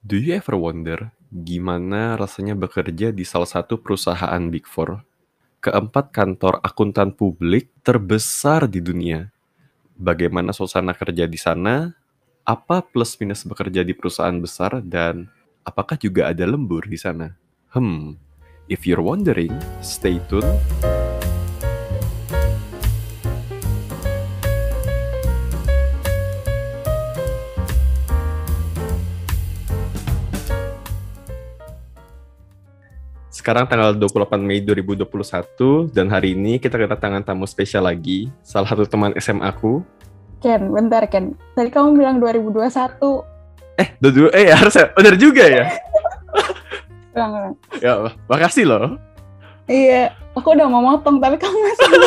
Do you ever wonder gimana rasanya bekerja di salah satu perusahaan Big Four? Keempat kantor akuntan publik terbesar di dunia. Bagaimana suasana kerja di sana? Apa plus minus bekerja di perusahaan besar dan apakah juga ada lembur di sana? Hmm, if you're wondering, stay tuned. Sekarang tanggal 28 Mei 2021 dan hari ini kita kedatangan tamu spesial lagi, salah satu teman SMA aku. Ken, bentar Ken. Tadi kamu bilang 2021. Eh, dua eh harusnya benar juga ya. Ulang, ulang. ya, makasih loh. Iya, aku udah mau motong tapi kamu masih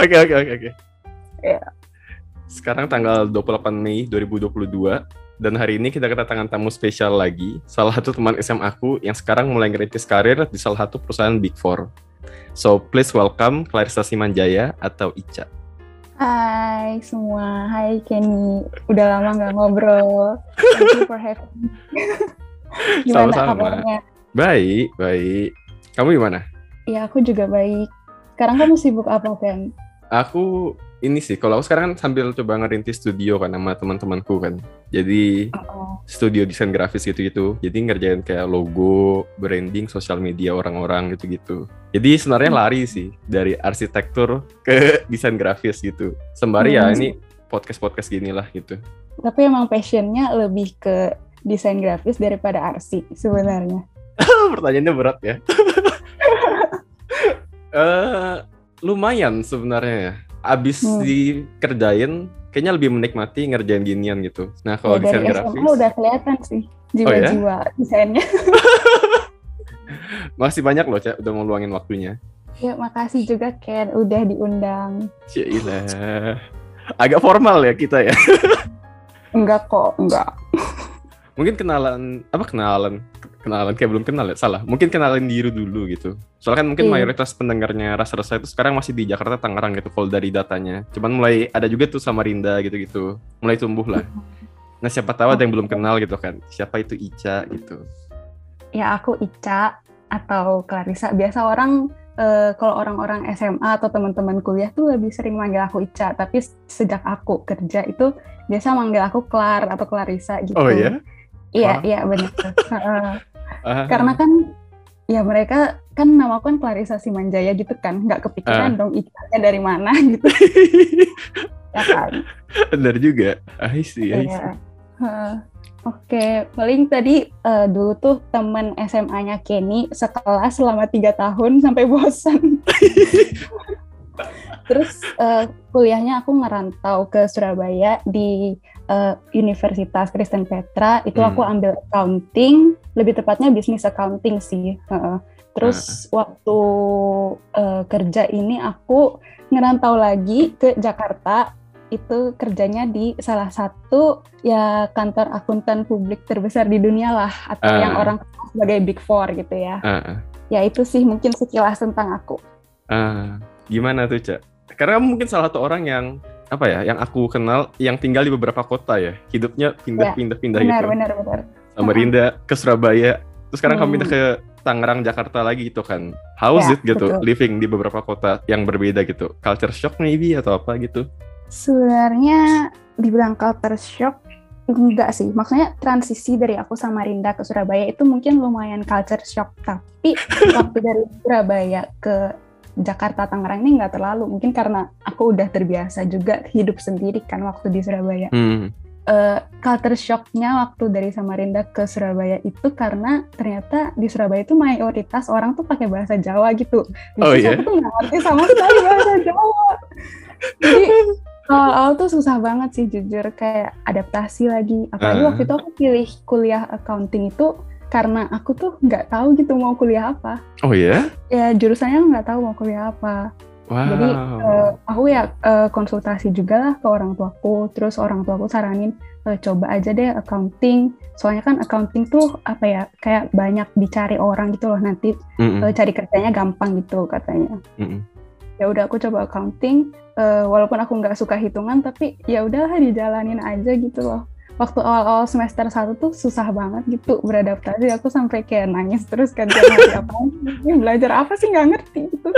Oke, oke, oke, oke. Iya. Sekarang tanggal 28 Mei 2022 dan hari ini kita kedatangan tamu spesial lagi, salah satu teman SMA aku yang sekarang mulai ngerintis karir di salah satu perusahaan Big Four. So, please welcome Clarissa Simanjaya atau Ica. Hai semua, hai Kenny. Udah lama nggak ngobrol. Thank you for having me. Gimana Sama-sama. kabarnya? Baik, baik. Kamu gimana? Ya aku juga baik. Sekarang kamu sibuk apa Ken? Aku ini sih, kalau aku sekarang kan sambil coba ngerintis studio kan sama teman-temanku kan. Jadi Oh, studio desain grafis gitu-gitu. Jadi ngerjain kayak logo, branding, sosial media orang-orang gitu-gitu. Jadi sebenarnya Hmm. lari sih dari arsitektur ke desain grafis gitu. Sembari ya Hmm. ini podcast-podcast gini lah gitu. tapi emang passionnya lebih ke desain grafis daripada arsi sebenarnya. Pertanyaannya berat ya. Eh lumayan sebenarnya ya. Abis Hmm. dikerjain, kayaknya lebih menikmati ngerjain ginian gitu. Nah kalau Ya, desain dari grafis, SMA udah kelihatan sih Oh, ya? jiwa-jiwa desainnya. masih banyak loh Cak, udah ngeluangin waktunya. Ya makasih juga Ken udah diundang. Cailah. Agak formal ya kita ya. Enggak kok, enggak. Mungkin kenalan apa kenalan kenalan kayak belum kenal ya salah. Mungkin kenalin diri dulu gitu. Soalnya kan mungkin Iya. mayoritas pendengarnya rasa-rasa itu sekarang masih di Jakarta Tangerang gitu kalau dari datanya. Cuman mulai ada juga tuh Samarinda gitu-gitu. Mulai tumbuh lah. Nah siapa tahu ada yang belum kenal gitu kan. Siapa itu Ica gitu. Ya aku Ica atau Clarissa. Biasa orang eh, kalau orang-orang SMA atau teman-teman kuliah tuh lebih sering manggil aku Ica. Tapi sejak aku kerja itu biasa manggil aku Clar atau Clarissa gitu. Oh ya? Iya, iya benar. Ah, Karena kan ya mereka kan nama aku kan Clarissa Simanjaya gitu kan. Nggak kepikiran Ah. dong Ica-nya dari mana gitu. ya kan. Benar juga. I see, I see. Iya. Heeh. Oke, paling tadi eh, dulu tuh temen SMA-nya Kenny sekelas selama tiga tahun sampai bosan. Terus eh, kuliahnya aku ngerantau ke Surabaya di eh, Universitas Kristen Petra. Itu Hmm. aku ambil accounting, lebih tepatnya bisnis accounting sih. Heeh. Terus waktu eh, kerja ini aku ngerantau lagi ke Jakarta itu kerjanya di salah satu ya kantor akuntan publik terbesar di dunia lah atau Ah. yang orang sebagai Big Four gitu ya. Ah. Ya itu sih mungkin sekilas tentang aku. Ah, gimana tuh, Cak? Karena kamu mungkin salah satu orang yang apa ya, yang aku kenal yang tinggal di beberapa kota ya. Hidupnya pindah-pindah-pindah Benar, gitu. benar, benar. Samarinda ke Surabaya. Terus sekarang kamu Hmm. pindah ke Tangerang, Jakarta lagi gitu kan. How's Ya, it gitu betul. living di beberapa kota yang berbeda gitu? Culture shock maybe atau apa gitu? Sebenarnya dibilang culture shock enggak sih. Maksudnya transisi dari aku sama Rinda ke Surabaya itu mungkin lumayan culture shock. Tapi waktu dari Surabaya ke Jakarta Tangerang ini nggak terlalu. Mungkin karena aku udah terbiasa juga hidup sendiri kan waktu di Surabaya. Hmm. Eh, culture shocknya waktu dari Samarinda ke Surabaya itu karena ternyata di Surabaya itu mayoritas orang tuh pakai bahasa Jawa gitu. Which Oh, iya? Aku tuh nggak ngerti sama sekali bahasa Jawa. Jadi awal-awal tuh susah banget sih jujur kayak adaptasi lagi. Apalagi Ah. waktu itu aku pilih kuliah accounting itu karena aku tuh nggak tahu gitu mau kuliah apa. Oh ya? Ya jurusannya nggak tahu mau kuliah apa. Wow. Jadi eh, aku ya eh, konsultasi juga lah ke orang tuaku, terus orang tuaku saranin eh, coba aja deh accounting. Soalnya kan accounting tuh apa ya kayak banyak dicari orang gitu loh nanti Mm-mm, eh, cari kerjanya gampang gitu katanya. mm-mm. Ya udah aku coba accounting, eh, walaupun aku nggak suka hitungan tapi ya udahlah dijalanin aja gitu loh. Waktu awal-awal semester satu tuh susah banget gitu beradaptasi. Aku sampai kayak nangis terus kan apa ini belajar apa sih nggak ngerti gitu.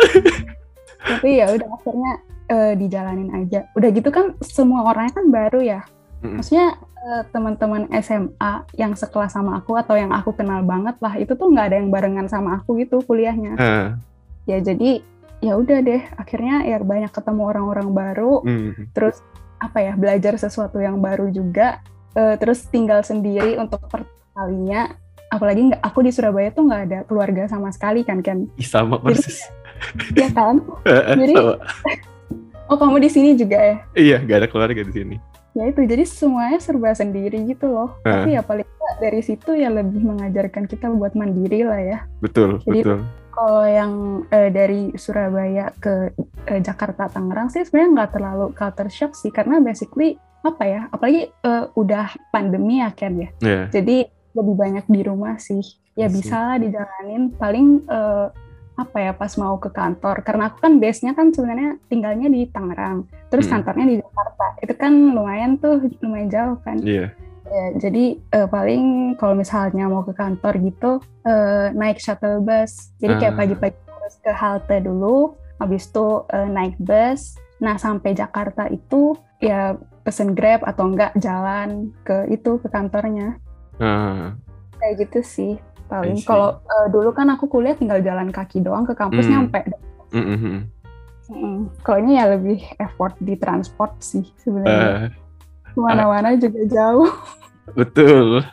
Tapi ya udah akhirnya eh, dijalanin aja. Udah gitu kan semua orangnya kan baru ya. Maksudnya eh, teman-teman SMA yang sekelas sama aku atau yang aku kenal banget lah itu tuh nggak ada yang barengan sama aku gitu kuliahnya. Ah, Ya jadi ya udah deh akhirnya ya banyak ketemu orang-orang baru mm. terus apa ya belajar sesuatu yang baru juga eh, terus tinggal sendiri untuk pertama kalinya apalagi nggak aku di Surabaya tuh nggak ada keluarga sama sekali kan kan sama persis. ya kan Jadi- Sama. oh kamu di sini juga ya Iya, gak ada keluarga di sini. ya itu jadi semuanya serba sendiri gitu loh Eh. tapi ya paling nggak dari situ ya lebih mengajarkan kita buat mandiri lah ya Betul, Jadi- betul. kalau yang eh, dari Surabaya ke eh, Jakarta Tangerang sih sebenarnya nggak terlalu culture shock sih karena basically apa ya apalagi eh, udah pandemi ya ya Ya. jadi lebih banyak di rumah sih ya Iya bisa lah dijalanin paling eh, apa ya pas mau ke kantor karena aku kan base-nya kan sebenarnya tinggalnya di Tangerang terus Hmm. kantornya di Jakarta itu kan lumayan tuh lumayan jauh kan Iya. Ya, jadi eh, paling kalau misalnya mau ke kantor gitu eh, naik shuttle bus. Jadi kayak Ah. pagi-pagi harus ke halte dulu, habis itu eh, naik bus. Nah sampai Jakarta itu ya pesen Grab atau enggak jalan ke itu ke kantornya. Ah, Kayak gitu sih paling. Kalau eh, dulu kan aku kuliah tinggal jalan kaki doang ke kampus Hmm. nyampe. mm, mm, mm. Mm-mm. Kalau ini ya lebih effort di transport sih sebenarnya. Eh, Ke mana-mana juga jauh. betul.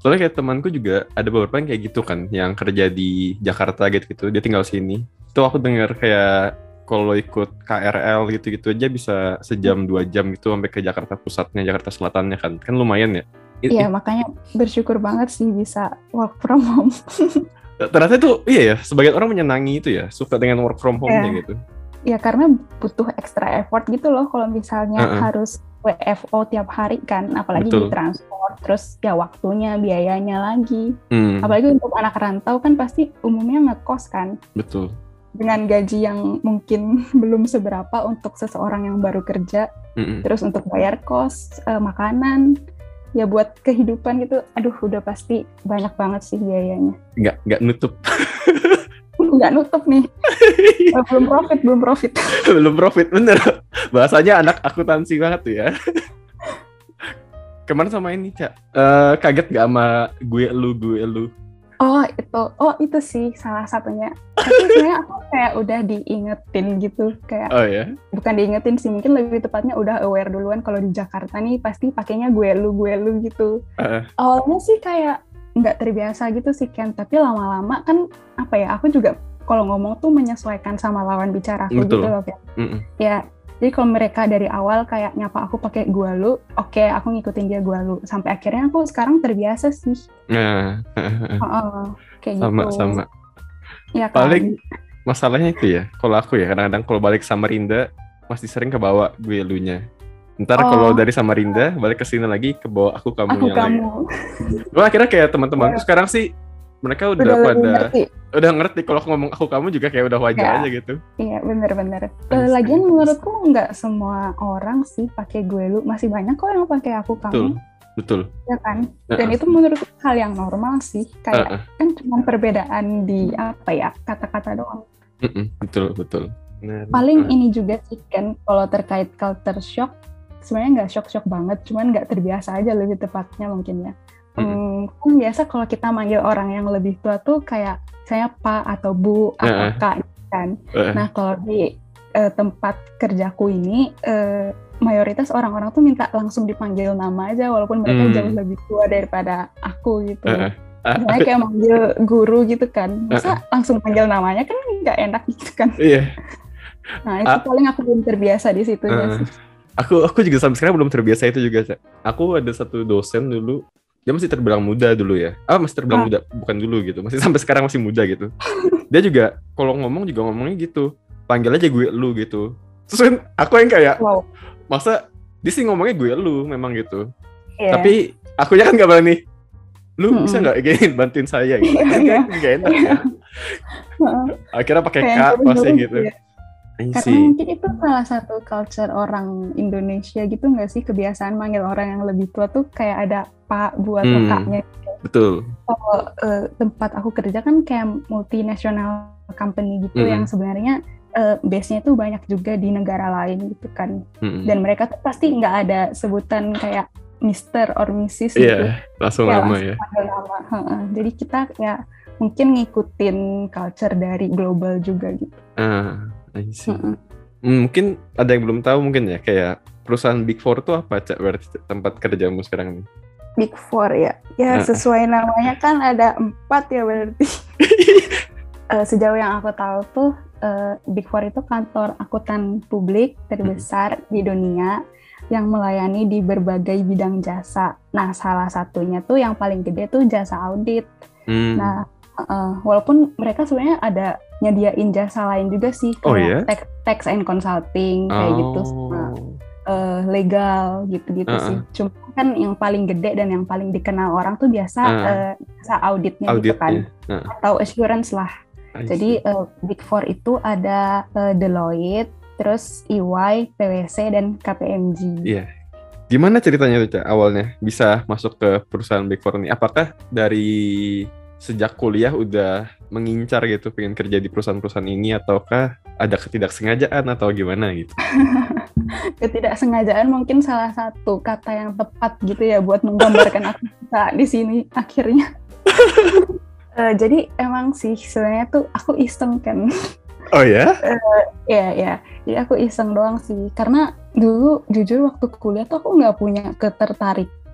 Soalnya kayak temanku juga ada beberapa yang kayak gitu kan, yang kerja di Jakarta gitu-gitu, dia tinggal sini. Itu aku dengar kayak kalau ikut KRL gitu-gitu aja bisa sejam dua jam gitu sampai ke Jakarta pusatnya, Jakarta Selatannya kan, kan lumayan ya. Iya, makanya bersyukur banget sih bisa work from home. ternyata itu iya ya, sebagian orang menyenangi itu ya, suka dengan work from home-nya Iya. gitu. ya karena butuh extra effort gitu loh kalau misalnya Heeh. harus WFO tiap hari kan, apalagi di Betul. transport, terus ya waktunya, biayanya lagi. Hmm, Apalagi untuk anak rantau kan pasti umumnya ngekos kan, betul. Dengan gaji yang mungkin belum seberapa untuk seseorang yang baru kerja, Mm-mm. terus untuk bayar kos, eh, makanan, ya buat kehidupan gitu, aduh udah pasti banyak banget sih biayanya. Nggak nggak nutup, Nggak nutup nih, Eh, belum profit, belum profit. belum profit bener. Bahasanya anak akuntansi banget tuh ya. Kemarin sama ini cak, Eh, kaget gak sama gue lu gue lu? Oh itu, oh itu sih salah satunya. Tapi sebenarnya aku kayak udah diingetin gitu, kayak Oh ya, bukan diingetin sih, mungkin lebih tepatnya udah aware duluan kalau di Jakarta nih pasti pakainya gue lu gue lu gitu. Heeh. Awalnya sih kayak nggak terbiasa gitu sih Ken, tapi lama-lama kan apa ya? Aku juga kalau ngomong tuh menyesuaikan sama lawan bicara aku Betul. gitu loh Ken. Mm-mm. Ya, jadi kalau mereka dari awal kayak nyapa aku pakai gue lu, oke aku ngikutin dia gue lu. Sampai akhirnya aku sekarang terbiasa sih. Nah, Heeh, kayak sama gitu. sama. Ya kan? Paling masalahnya itu ya, kalau aku ya kadang-kadang kalau balik Samarinda masih sering kebawa gue elunya. Ntar Oh. kalau dari Samarinda balik ke sini lagi kebawa aku kamu aku yang lagi. kamu Gue akhirnya kayak teman-temanku sekarang sih mereka udah, udah pada ngerti. udah ngerti kalau aku ngomong aku kamu juga kayak udah wajar Ya. aja gitu. Iya bener-bener. Eh, Pasti. lagian menurutku nggak semua orang sih pakai gue lu, masih banyak kok yang pakai aku Betul, kamu, betul. ya kan? Dan Heeh. itu menurutku hal yang normal sih, kayak Heeh. kan cuma perbedaan di apa ya kata-kata doang. Mm-mm, betul, betul. Nah, Paling ah, ini juga sih kan kalau terkait culture shock, sebenarnya nggak shock-shock banget, cuman nggak terbiasa aja lebih tepatnya mungkin ya. Hmm, kan biasa kalau kita manggil orang yang lebih tua tuh kayak saya pak atau bu atau Heeh. kak gitu kan. eh, Nah, kalau di eh, tempat kerjaku ini, eh, mayoritas orang-orang tuh minta langsung dipanggil nama aja, walaupun mereka Hmm. jauh lebih tua daripada aku gitu. eh. Ah, Misalnya kayak manggil guru gitu kan, masa langsung panggil namanya kan nggak enak gitu kan. Iya, Nah, itu Ah. paling aku belum terbiasa di situ Eh, sih. aku aku juga sampai sekarang belum terbiasa itu juga aku ada satu dosen dulu dia masih terbilang muda dulu ya ah masih terbilang Ah. muda bukan dulu gitu masih sampai sekarang masih muda gitu dia juga kalau ngomong juga ngomongnya gitu panggil aja gue lu gitu terus kan aku yang kayak Wow. masa dia sih ngomongnya gue lu memang gitu Iya. tapi aku kan nggak berani lu Mm-mm. bisa nggak gini bantuin saya gitu Iya. kan nggak enak ya akhirnya pakai kak pasti gitu ya. Karena mungkin itu salah satu culture orang Indonesia gitu nggak sih kebiasaan manggil orang yang lebih tua tuh kayak ada pak buat Hmm. kakaknya. Betul. Kalau eh, tempat aku kerja kan kayak multinational company gitu Hmm. yang sebenarnya eh, base-nya tuh banyak juga di negara lain gitu kan. Mm-mm. Dan mereka tuh pasti nggak ada sebutan kayak Mr. or Mrs. Iya, gitu. langsung Ya, lama langsung ya. panggil nama. Heeh. Jadi kita ya mungkin ngikutin culture dari global juga gitu. Ah, Heeh. Hmm, mungkin ada yang belum tahu mungkin ya kayak perusahaan Big Four itu apa cak berarti tempat kerjamu sekarang nih? Big Four ya. Ya Heeh. sesuai namanya kan ada empat ya berarti. Eh, sejauh yang aku tahu tuh eh, Big Four itu kantor akuntan publik terbesar di dunia yang melayani di berbagai bidang jasa. Nah, salah satunya tuh yang paling gede tuh jasa audit. Hmm. Nah, eh, walaupun mereka sebenarnya ada nyediain jasa lain juga sih, Oh, kayak iya? tax, tax and consulting kayak gitu, sama Oh. eh, legal gitu-gitu Uh-uh. sih. Cuma kan yang paling gede dan yang paling dikenal orang tuh biasa Uh. eh, jasa auditnya gitu kan, Auditnya. Nah, atau assurance lah. I Jadi eh, Big Four itu ada eh, Deloitte, terus EY, PwC, dan KPMG. Iya. Gimana ceritanya tuh Cak awalnya bisa masuk ke perusahaan Big Four ini? Apakah dari sejak kuliah udah mengincar gitu pengen kerja di perusahaan-perusahaan ini ataukah ada ketidaksengajaan atau gimana gitu? Ketidaksengajaan mungkin salah satu kata yang tepat gitu ya buat menggambarkan aku di sini akhirnya. Eh, jadi emang sih sebenarnya tuh aku iseng kan. Oh ya? Iya, iya. Jadi aku iseng doang sih. Karena dulu jujur waktu kuliah tuh aku nggak punya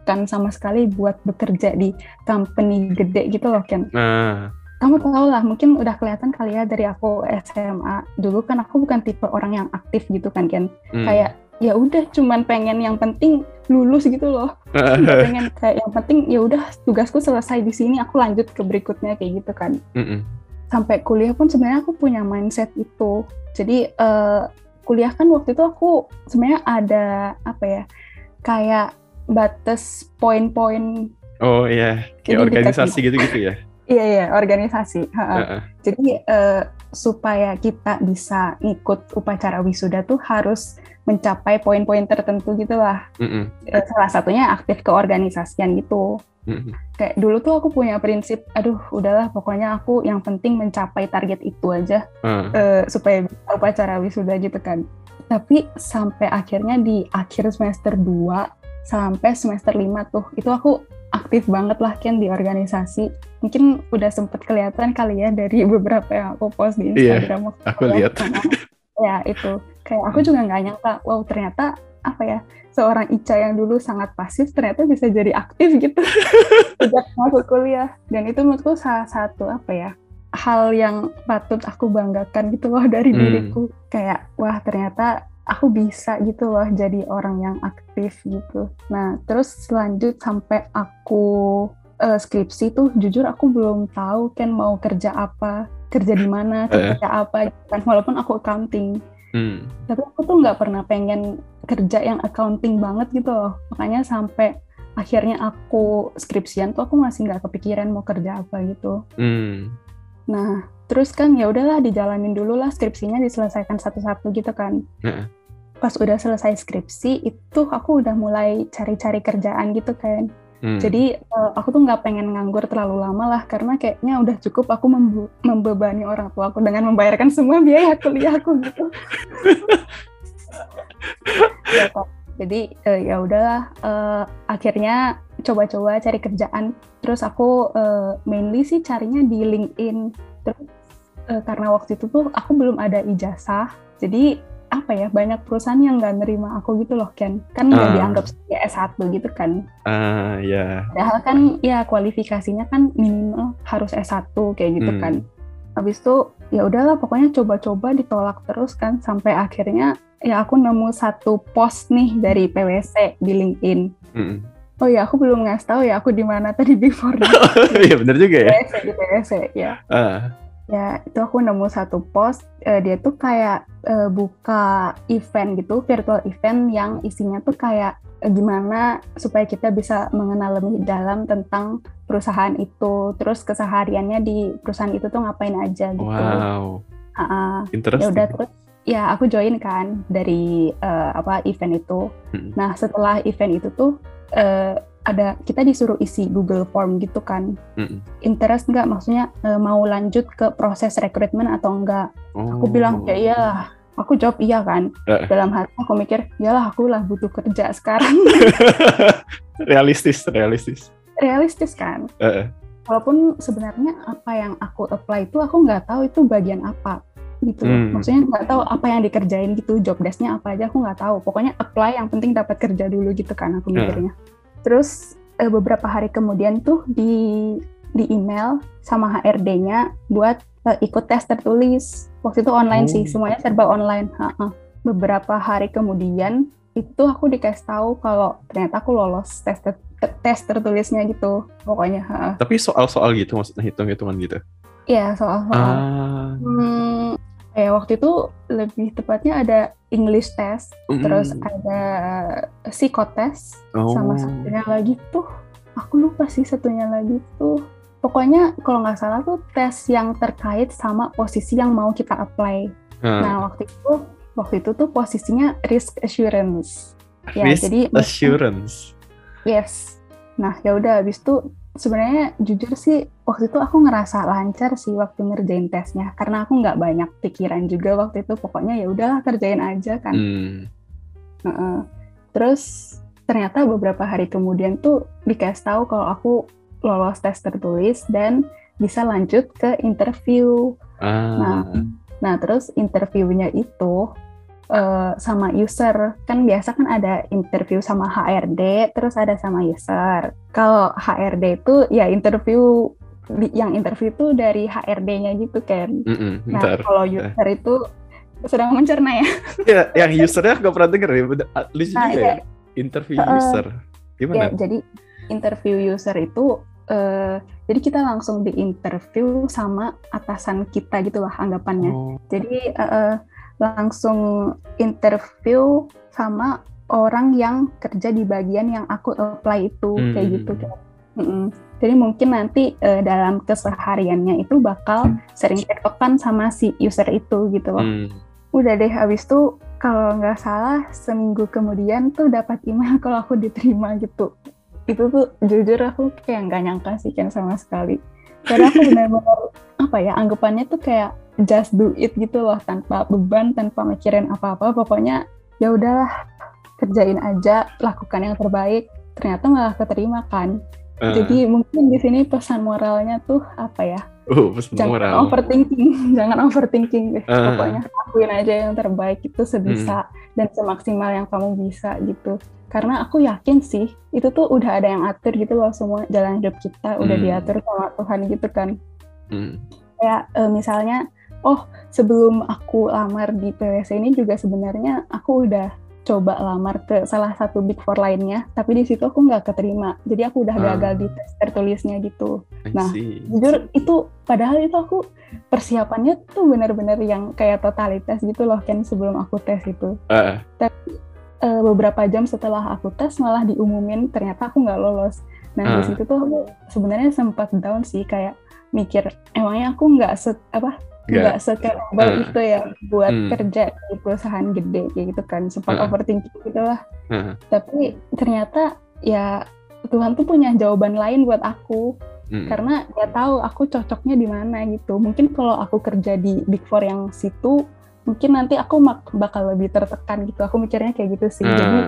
ketertarikan sama sekali buat bekerja di company gede gitu loh, Ken. Nah, Kamu tau lah, mungkin udah kelihatan kali ya dari aku SMA. Dulu kan aku bukan tipe orang yang aktif gitu kan, Ken. hmm. Kayak ya udah cuman pengen yang penting lulus gitu loh. Pengen kayak yang penting ya udah tugasku selesai di sini, aku lanjut ke berikutnya kayak gitu kan. Mm-mm. sampai kuliah pun sebenarnya aku punya mindset itu. Jadi eh, kuliah kan waktu itu aku sebenarnya ada apa ya kayak batas poin-poin Oh iya, kayak organisasi gitu-gitu ya. iya iya organisasi. Ha-ha. Heeh. Jadi eh, supaya kita bisa ngikut upacara wisuda tuh harus mencapai poin-poin tertentu gitu lah. Mm-mm. Eh, salah satunya aktif keorganisasian gitu. Kayak dulu tuh aku punya prinsip, aduh udahlah pokoknya aku yang penting mencapai target itu aja. Ah. eh, supaya upacara wisuda gitu kan. Tapi sampai akhirnya di akhir semester 2 sampai semester 5 tuh, itu aku aktif banget lah Ken di organisasi. Mungkin udah sempet kelihatan kali ya dari beberapa yang aku post di Iya, Instagram. waktu aku lihat. Karena, ya itu, kayak aku juga nggak nyangka, wow ternyata apa ya, seorang Ica yang dulu sangat pasif ternyata bisa jadi aktif gitu sejak masuk kuliah. Dan itu menurutku salah satu apa ya, hal yang patut aku banggakan gitu loh dari Hmm. diriku kayak wah ternyata aku bisa gitu loh jadi orang yang aktif gitu nah terus lanjut sampai aku eh, skripsi tuh jujur aku belum tahu kan mau kerja apa kerja di mana kerja apa gitu kan walaupun aku accounting Hmm. tapi aku tuh nggak pernah pengen kerja yang accounting banget gitu loh makanya sampai akhirnya aku skripsian tuh aku masih nggak kepikiran mau kerja apa gitu Hmm. Nah, terus kan ya udahlah dijalanin dulu lah skripsinya diselesaikan satu-satu gitu kan. Heeh. Pas udah selesai skripsi itu aku udah mulai cari-cari kerjaan gitu kan. Hmm. Jadi eh, aku tuh nggak pengen nganggur terlalu lama lah karena kayaknya udah cukup aku membe- membebani orang tua aku dengan membayarkan semua biaya kuliah aku gitu. ya. Jadi eh, ya udahlah eh, akhirnya coba-coba cari kerjaan. Terus aku eh, mainly sih carinya di LinkedIn. Terus eh, karena waktu itu tuh aku belum ada ijazah. Jadi apa ya banyak perusahaan yang nggak nerima aku gitu loh Ken. Kan nggak Ah. dianggap sebagai S1 gitu kan. Ah ya. Padahal kan ya kualifikasinya kan minimal harus S1 kayak gitu Hmm. kan. Habis itu ya udahlah pokoknya coba-coba ditolak terus kan sampai akhirnya ya aku nemu satu post nih dari PwC di LinkedIn. Mm. Oh ya aku belum ngasih tahu ya aku di mana tadi before di Iya benar juga ya. PwC di PwC ya. Ah. Ya itu aku nemu satu post eh, dia tuh kayak eh, buka event gitu virtual event yang isinya tuh kayak eh, gimana supaya kita bisa mengenal lebih dalam tentang perusahaan itu terus kesehariannya di perusahaan itu tuh ngapain aja gitu. Wow. Ah, ah. ya udah terus ya aku join kan dari uh, apa event itu. Hmm. Nah setelah event itu tuh uh, ada kita disuruh isi Google Form gitu kan. Hmm. Interest nggak maksudnya uh, mau lanjut ke proses rekrutmen atau enggak? Oh. Aku bilang ya iya. Aku jawab iya kan. Uh. Dalam hati aku mikir, iyalah aku lah butuh kerja sekarang. realistis, realistis. Realistis kan. Uh. Walaupun sebenarnya apa yang aku apply itu aku nggak tahu itu bagian apa gitu hmm. maksudnya nggak tahu apa yang dikerjain gitu job desknya apa aja aku nggak tahu pokoknya apply yang penting dapat kerja dulu gitu kan aku mikirnya hmm. Terus eh, beberapa hari kemudian tuh di di email sama HRD-nya buat eh, ikut tes tertulis waktu itu online oh. sih semuanya serba online ha -ha. beberapa hari kemudian itu aku dikasih tahu kalau ternyata aku lolos tes ter tes tertulisnya gitu pokoknya ha. tapi soal-soal gitu maksudnya hitung-hitungan gitu Iya soal-soal. Ah. Hmm, ya waktu itu lebih tepatnya ada English test, mm. terus ada psikotes, oh. sama satunya lagi tuh aku lupa sih satunya lagi tuh. Pokoknya kalau nggak salah tuh tes yang terkait sama posisi yang mau kita apply. Hmm. Nah waktu itu waktu itu tuh posisinya risk assurance. Ya, risk jadi assurance. Yes. Nah ya udah habis itu sebenarnya jujur sih waktu itu aku ngerasa lancar sih waktu ngerjain tesnya karena aku nggak banyak pikiran juga waktu itu pokoknya ya udahlah kerjain aja kan hmm. uh -uh. terus ternyata beberapa hari kemudian tuh dikasih tahu kalau aku lolos tes tertulis dan bisa lanjut ke interview ah. nah nah terus interviewnya itu uh, sama user. Kan biasa kan ada interview sama HRD terus ada sama user. Kalau HRD itu ya interview yang interview itu dari HRD-nya gitu kan mm -mm, nah kalau user itu sedang mencerna ya. Ya yang usernya gak pernah denger ya? Lucu nah, juga ya, ya? Interview uh, user. Gimana? ya, jadi interview user itu uh, jadi kita langsung diinterview sama atasan kita gitu lah anggapannya. Oh. jadi uh, langsung interview sama orang yang kerja di bagian yang aku apply itu hmm. kayak gitu kan. Mm Jadi mungkin nanti uh, dalam kesehariannya itu bakal sering tektokan sama si user itu gitu loh. Hmm. Udah deh habis itu kalau nggak salah seminggu kemudian tuh dapat email kalau aku diterima gitu. Itu tuh jujur aku kayak nggak nyangka sih kan sama sekali. Karena aku benar-benar apa ya anggapannya tuh kayak just do it gitu loh tanpa beban tanpa mikirin apa-apa pokoknya ya udahlah kerjain aja lakukan yang terbaik ternyata malah keterima kan uh. jadi mungkin di sini pesan moralnya tuh apa ya uh, pesan jangan moral. overthinking jangan overthinking deh uh. pokoknya lakuin aja yang terbaik itu sebisa hmm. dan semaksimal yang kamu bisa gitu karena aku yakin sih itu tuh udah ada yang atur gitu loh semua jalan hidup kita udah hmm. diatur sama Tuhan gitu kan hmm. uh, misalnya oh sebelum aku lamar di PwC ini juga sebenarnya aku udah coba lamar ke salah satu big four lainnya, tapi di situ aku nggak keterima. Jadi aku udah gagal uh. di tes tertulisnya gitu. Nah, jujur itu padahal itu aku persiapannya tuh benar-benar yang kayak totalitas gitu loh kan sebelum aku tes itu. Uh. Tapi uh, beberapa jam setelah aku tes malah diumumin ternyata aku nggak lolos. Nah uh. di situ tuh aku sebenarnya sempat down sih kayak mikir emangnya aku nggak apa nggak sekebal uh, itu ya buat hmm. kerja di perusahaan gede kayak gitu kan sempat uh, overthinking gitu lah. Uh, tapi ternyata ya Tuhan tuh punya jawaban lain buat aku. Hmm. karena dia tahu aku cocoknya di mana gitu. Mungkin kalau aku kerja di big four yang situ mungkin nanti aku bakal lebih tertekan gitu. Aku mikirnya kayak gitu sih. Uh, jadi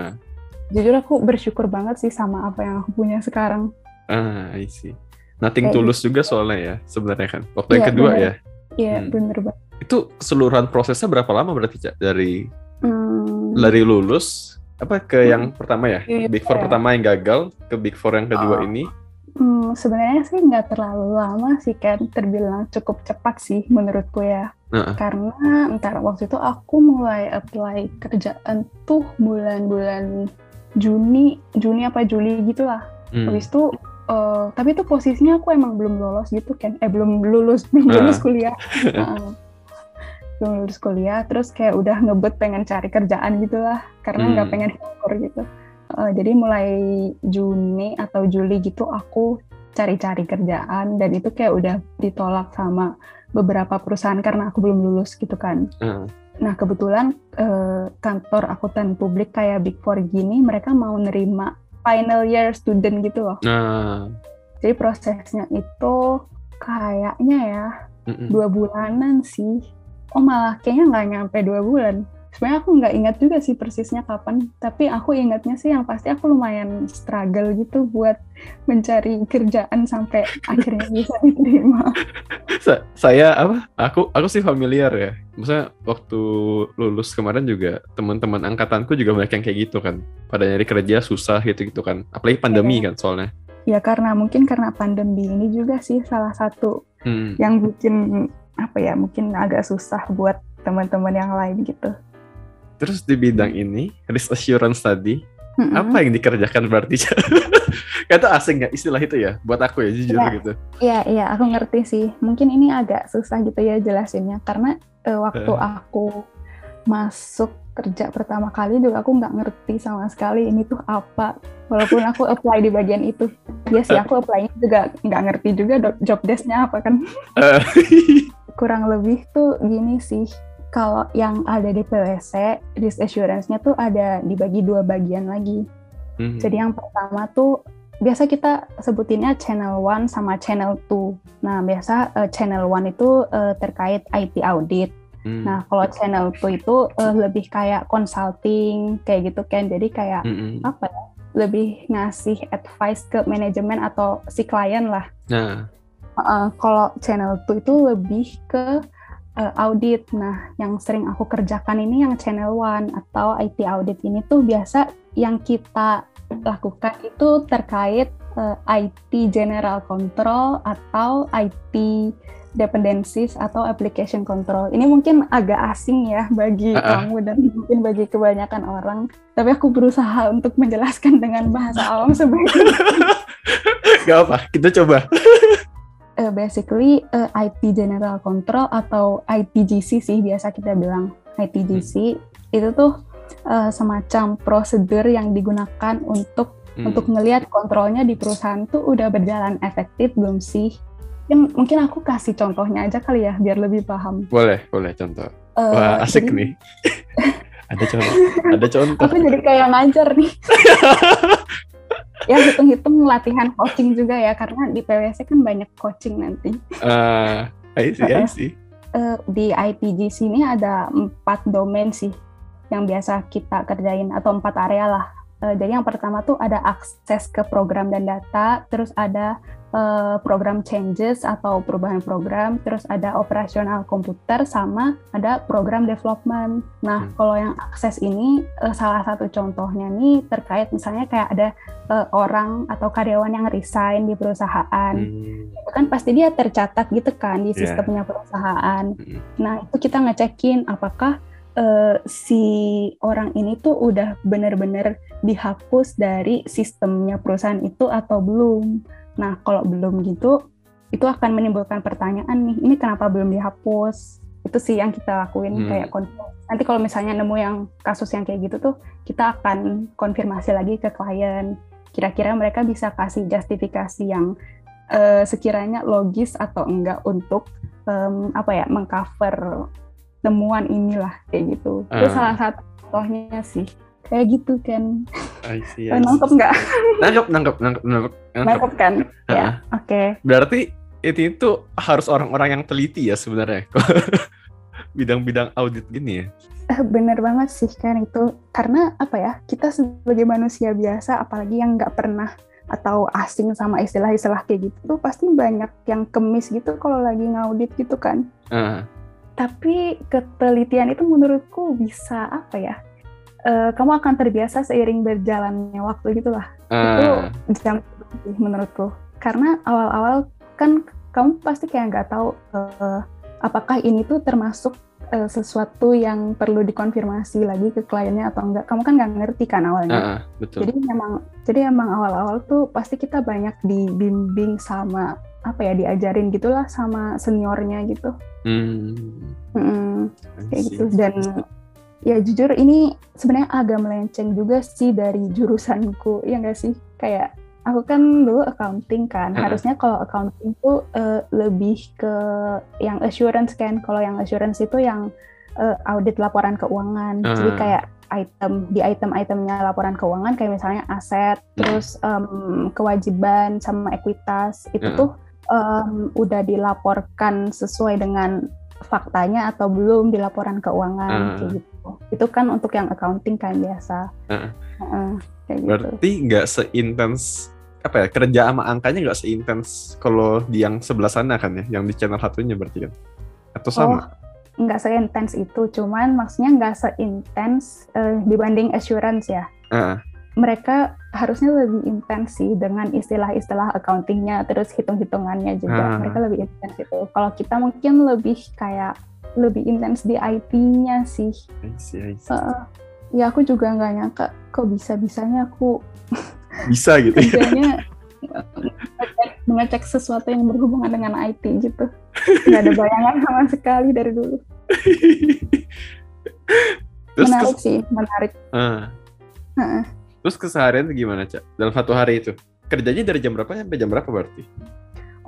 jujur aku bersyukur banget sih sama apa yang aku punya sekarang. Ah uh, I see. Nothing kayak tulus gitu. juga soalnya ya sebenarnya kan waktu yang iya, kedua bener. ya Iya, hmm. bener banget. Itu keseluruhan prosesnya berapa lama berarti, Cak? Dari hmm. dari lulus apa ke hmm. yang pertama ya? Iya, Big Four ya. pertama yang gagal ke Big Four yang kedua oh. ini? Hmm, sebenarnya sih nggak terlalu lama sih kan, terbilang cukup cepat sih menurutku ya. Uh-uh. Karena entar waktu itu aku mulai apply kerjaan tuh bulan-bulan Juni, Juni apa Juli gitulah. Hmm. Habis itu uh, tapi itu posisinya aku emang belum lolos gitu kan eh belum lulus belum lulus kuliah. Uh, belum lulus kuliah terus kayak udah ngebet pengen cari kerjaan gitu lah karena nggak hmm. pengen nganggur gitu. Uh, jadi mulai Juni atau Juli gitu aku cari-cari kerjaan dan itu kayak udah ditolak sama beberapa perusahaan karena aku belum lulus gitu kan. Uh. Nah kebetulan uh, kantor akuntan publik kayak Big Four gini mereka mau nerima final year student gitu loh. Nah, Jadi prosesnya itu kayaknya ya mm-mm. dua bulanan sih. Oh malah kayaknya nggak nyampe dua bulan. Sebenarnya aku nggak ingat juga sih persisnya kapan. Tapi aku ingatnya sih yang pasti aku lumayan struggle gitu buat mencari kerjaan sampai akhirnya bisa diterima. Sa- saya apa? Aku aku sih familiar ya. Maksudnya waktu lulus kemarin juga teman-teman angkatanku juga banyak yang kayak gitu kan. Pada nyari kerja susah gitu-gitu kan. Apalagi pandemi kan soalnya. Ya karena mungkin karena pandemi ini juga sih salah satu Hmm. yang bikin apa ya mungkin agak susah buat teman-teman yang lain gitu. Terus di bidang ini, risk assurance tadi, Mm-mm. apa yang dikerjakan berarti? Kata asing ya istilah itu ya, buat aku ya jujur Iya. gitu. Iya, iya, aku ngerti sih. Mungkin ini agak susah gitu ya jelasinnya, karena eh, waktu Eh. aku masuk kerja pertama kali juga aku nggak ngerti sama sekali ini tuh apa. Walaupun aku apply di bagian itu, ya sih aku apply juga nggak ngerti juga job desk-nya apa kan. Eh, Kurang lebih tuh gini sih, kalau yang ada di PwC, risk assurance-nya tuh ada dibagi dua bagian lagi. hmm. Jadi yang pertama tuh biasa kita sebutinnya channel 1 sama channel 2. Nah, biasa eh, channel 1 itu eh, terkait IT audit. Hmm. Nah, kalau channel 2 itu eh, lebih kayak consulting kayak gitu kan. Jadi kayak Mm-mm. apa ya? Lebih ngasih advice ke manajemen atau si klien lah. Nah, Heeh, kalau channel 2 itu lebih ke eh, audit. Nah, yang sering aku kerjakan ini yang channel 1 atau IT audit ini tuh biasa yang kita lakukan itu terkait eh, IT general control atau IT dependencies atau application control. Ini mungkin agak asing ya bagi Ah, ah. kamu dan mungkin bagi kebanyakan orang. Tapi aku berusaha untuk menjelaskan dengan bahasa awam sebaik gak apa, kita coba. Uh, basically uh, IT General Control atau ITGC sih biasa kita bilang ITGC itu tuh uh, semacam prosedur yang digunakan untuk Hmm. untuk ngelihat kontrolnya di perusahaan tuh udah berjalan efektif belum sih? Yang mungkin aku kasih contohnya aja kali ya biar lebih paham. Boleh, boleh contoh. Uh, Wah, asik jadi nih. ada contoh, ada contoh. Aku jadi kayak ngajar nih. ya hitung-hitung latihan coaching juga ya karena di PwC kan banyak coaching nanti. Eh, I see, I see. eh, di ITGC ini ada empat domain sih yang biasa kita kerjain atau empat area lah. Eh, jadi yang pertama tuh ada akses ke program dan data, terus ada eh, program changes atau perubahan program, terus ada operasional komputer sama ada program development. Nah, Hmm. kalau yang akses ini eh, salah satu contohnya nih terkait misalnya kayak ada eh, orang atau karyawan yang resign di perusahaan Hmm. itu kan pasti dia tercatat gitu kan di sistemnya perusahaan. Hmm. Nah itu kita ngecekin apakah eh, si orang ini tuh udah bener-bener dihapus dari sistemnya perusahaan itu atau belum. Nah kalau belum gitu, itu akan menimbulkan pertanyaan nih, ini kenapa belum dihapus? Itu sih yang kita lakuin Hmm. kayak nanti kalau misalnya nemu yang kasus yang kayak gitu tuh, kita akan konfirmasi lagi ke klien. Kira-kira mereka bisa kasih justifikasi yang eh, sekiranya logis atau enggak untuk em, apa ya mengcover temuan inilah kayak gitu. Itu Ah. salah satu contohnya sih. Kayak gitu kan. I see, I see. Nangkep nggak? Nangkep, nangkep, nangkep, nangkep, kan? Ya, oke. Berarti itu itu harus orang-orang yang teliti ya sebenarnya. Bidang-bidang audit gini ya. Eh, Bener banget sih kan itu. Karena apa ya, kita sebagai manusia biasa, apalagi yang nggak pernah atau asing sama istilah-istilah kayak gitu, tuh pasti banyak yang kemis gitu kalau lagi ngaudit gitu kan. Ah, Tapi ketelitian itu menurutku bisa apa ya? Eh, kamu akan terbiasa seiring berjalannya waktu gitu lah. Itu ah, jam sih menurutku. Karena awal-awal kan kamu pasti kayak nggak tahu eh, apakah ini tuh termasuk eh, sesuatu yang perlu dikonfirmasi lagi ke kliennya atau enggak. Kamu kan nggak ngerti kan ah, awalnya. ah, betul. Jadi memang jadi emang awal-awal tuh pasti kita banyak dibimbing sama apa ya diajarin gitulah sama seniornya gitu. Hmm, Mm-mm I kayak gitu dan ya jujur ini sebenarnya agak melenceng juga sih dari jurusanku ya nggak sih kayak aku kan dulu accounting kan harusnya kalau accounting tuh eh, lebih ke yang assurance kan kalau yang assurance itu yang uh, audit laporan keuangan. Ah. Jadi kayak item di item-itemnya laporan keuangan kayak misalnya aset, terus em, kewajiban sama ekuitas itu Ah. tuh em, udah dilaporkan sesuai dengan faktanya atau belum di laporan keuangan Ah. kayak gitu. Itu kan untuk yang accounting kan biasa. Ah. Heeh, kayak gitu. Berarti nggak seintens apa ya kerja sama angkanya nggak seintens kalau di yang sebelah sana kan ya, yang di channel satunya berarti kan? Atau sama? Oh, nggak seintens itu, cuman maksudnya nggak seintens eh, dibanding assurance ya. Ah, Mereka harusnya lebih intens sih dengan istilah-istilah accountingnya, terus hitung-hitungannya juga. Ah. Mereka lebih intens itu. Kalau kita mungkin lebih kayak lebih intens di IT-nya sih. I see, I see. Heeh. ya aku juga nggak nyangka kok bisa-bisanya aku bisa gitu ya. kerjanya mengecek, mengecek sesuatu yang berhubungan dengan IT gitu. Nggak ada bayangan sama sekali dari dulu. Terus menarik kes- sih, menarik. ah. Heeh. Terus keseharian gimana, Cak? Dalam satu hari itu? Kerjanya dari jam berapa sampai jam berapa berarti?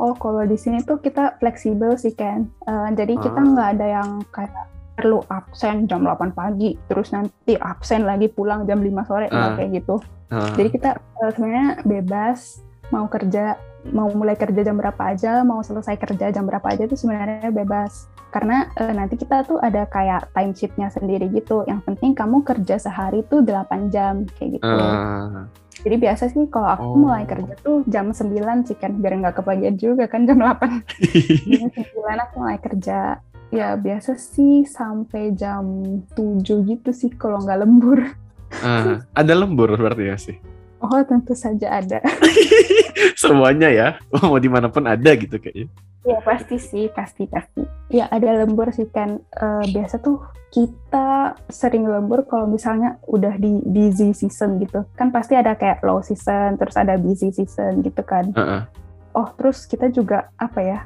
Oh, kalau di sini tuh kita fleksibel sih, Ken. Eh, jadi kita Ah. nggak ada yang kayak perlu absen jam 8 pagi, terus nanti absen lagi pulang jam 5 sore, Ah. kayak gitu. Ah, Jadi kita eh, sebenarnya bebas mau kerja, mau mulai kerja jam berapa aja, mau selesai kerja jam berapa aja itu sebenarnya bebas. Karena eh, nanti kita tuh ada kayak time sheet-nya sendiri gitu. Yang penting kamu kerja sehari tuh 8 jam kayak gitu. ah. Jadi biasa sih kalau aku Oh. mulai kerja tuh jam 9 sih kan, biar nggak kebagian juga kan jam 8. Jam 9 aku mulai kerja. Ya biasa sih sampai jam 7 gitu sih kalau nggak lembur. Ah, ada lembur berarti ya sih. Oh tentu saja ada. Semuanya ya, mau di mana pun ada gitu kayaknya. Ya pasti sih, pasti pasti. Ya ada lembur sih kan. Eh, biasa tuh kita sering lembur kalau misalnya udah di busy season gitu. Kan pasti ada kayak low season, terus ada busy season gitu kan. Heeh. Oh terus kita juga apa ya?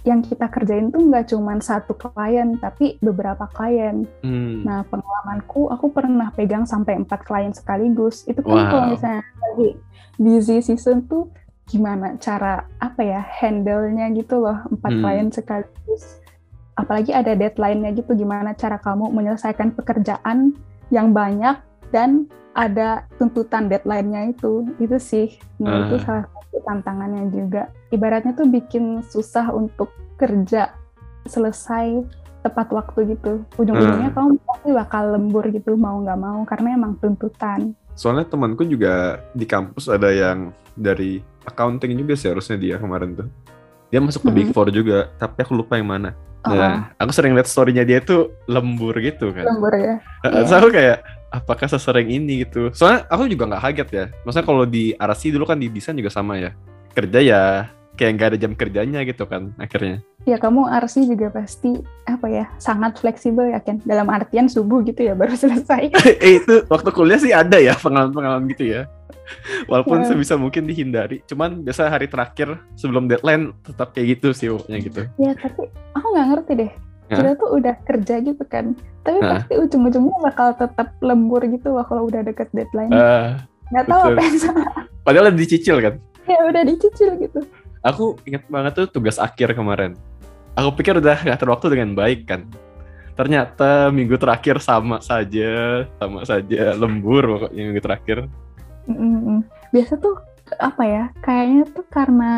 Yang kita kerjain tuh nggak cuma satu klien, tapi beberapa klien. Hmm. Nah pengalamanku, aku pernah pegang sampai empat klien sekaligus. Itu kan Wow. kalau misalnya lagi busy season tuh gimana cara apa ya handle-nya gitu loh empat Hmm. klien sekaligus. Apalagi ada deadline-nya gitu gimana cara kamu menyelesaikan pekerjaan yang banyak dan ada tuntutan deadline-nya itu. Itu sih menurutku Ah. salah satu tantangannya juga. Ibaratnya tuh bikin susah untuk kerja selesai tepat waktu gitu. Ujung-ujungnya Ah. kamu pasti bakal lembur gitu mau nggak mau karena emang tuntutan. Soalnya temanku juga di kampus ada yang dari accounting juga sih harusnya dia kemarin tuh. Dia masuk ke Big Mm-mm. Four juga, tapi aku lupa yang mana. Oh, Nah, aku sering lihat story-nya dia tuh lembur gitu kan. lembur ya. Heeh, Iya. So aku kayak apakah sesering ini gitu. Soalnya aku juga nggak kaget ya. Maksudnya kalau di RC dulu kan di desain juga sama ya. Kerja ya kayak nggak ada jam kerjanya gitu kan akhirnya. Ya kamu RC juga pasti apa ya sangat fleksibel ya kan. Dalam artian subuh gitu ya baru selesai. eh itu waktu kuliah sih ada ya pengalaman-pengalaman gitu ya. Walaupun Ya. sebisa mungkin dihindari. Cuman biasa hari terakhir sebelum deadline tetap kayak gitu sih pokoknya gitu. ya tapi aku nggak ngerti deh. Hah? Kita tuh udah kerja gitu kan. Tapi Hah? pasti ujung-ujungnya bakal tetap lembur gitu loh kalau udah deket deadline. Eh, nggak tahu betul. apa yang salah. padahal udah dicicil kan. Ya udah dicicil gitu. Aku ingat banget tuh tugas akhir kemarin. Aku pikir udah ngatur waktu dengan baik kan. Ternyata minggu terakhir sama saja, sama saja lembur pokoknya minggu terakhir. Mm-mm. Biasa tuh apa ya? Kayaknya tuh karena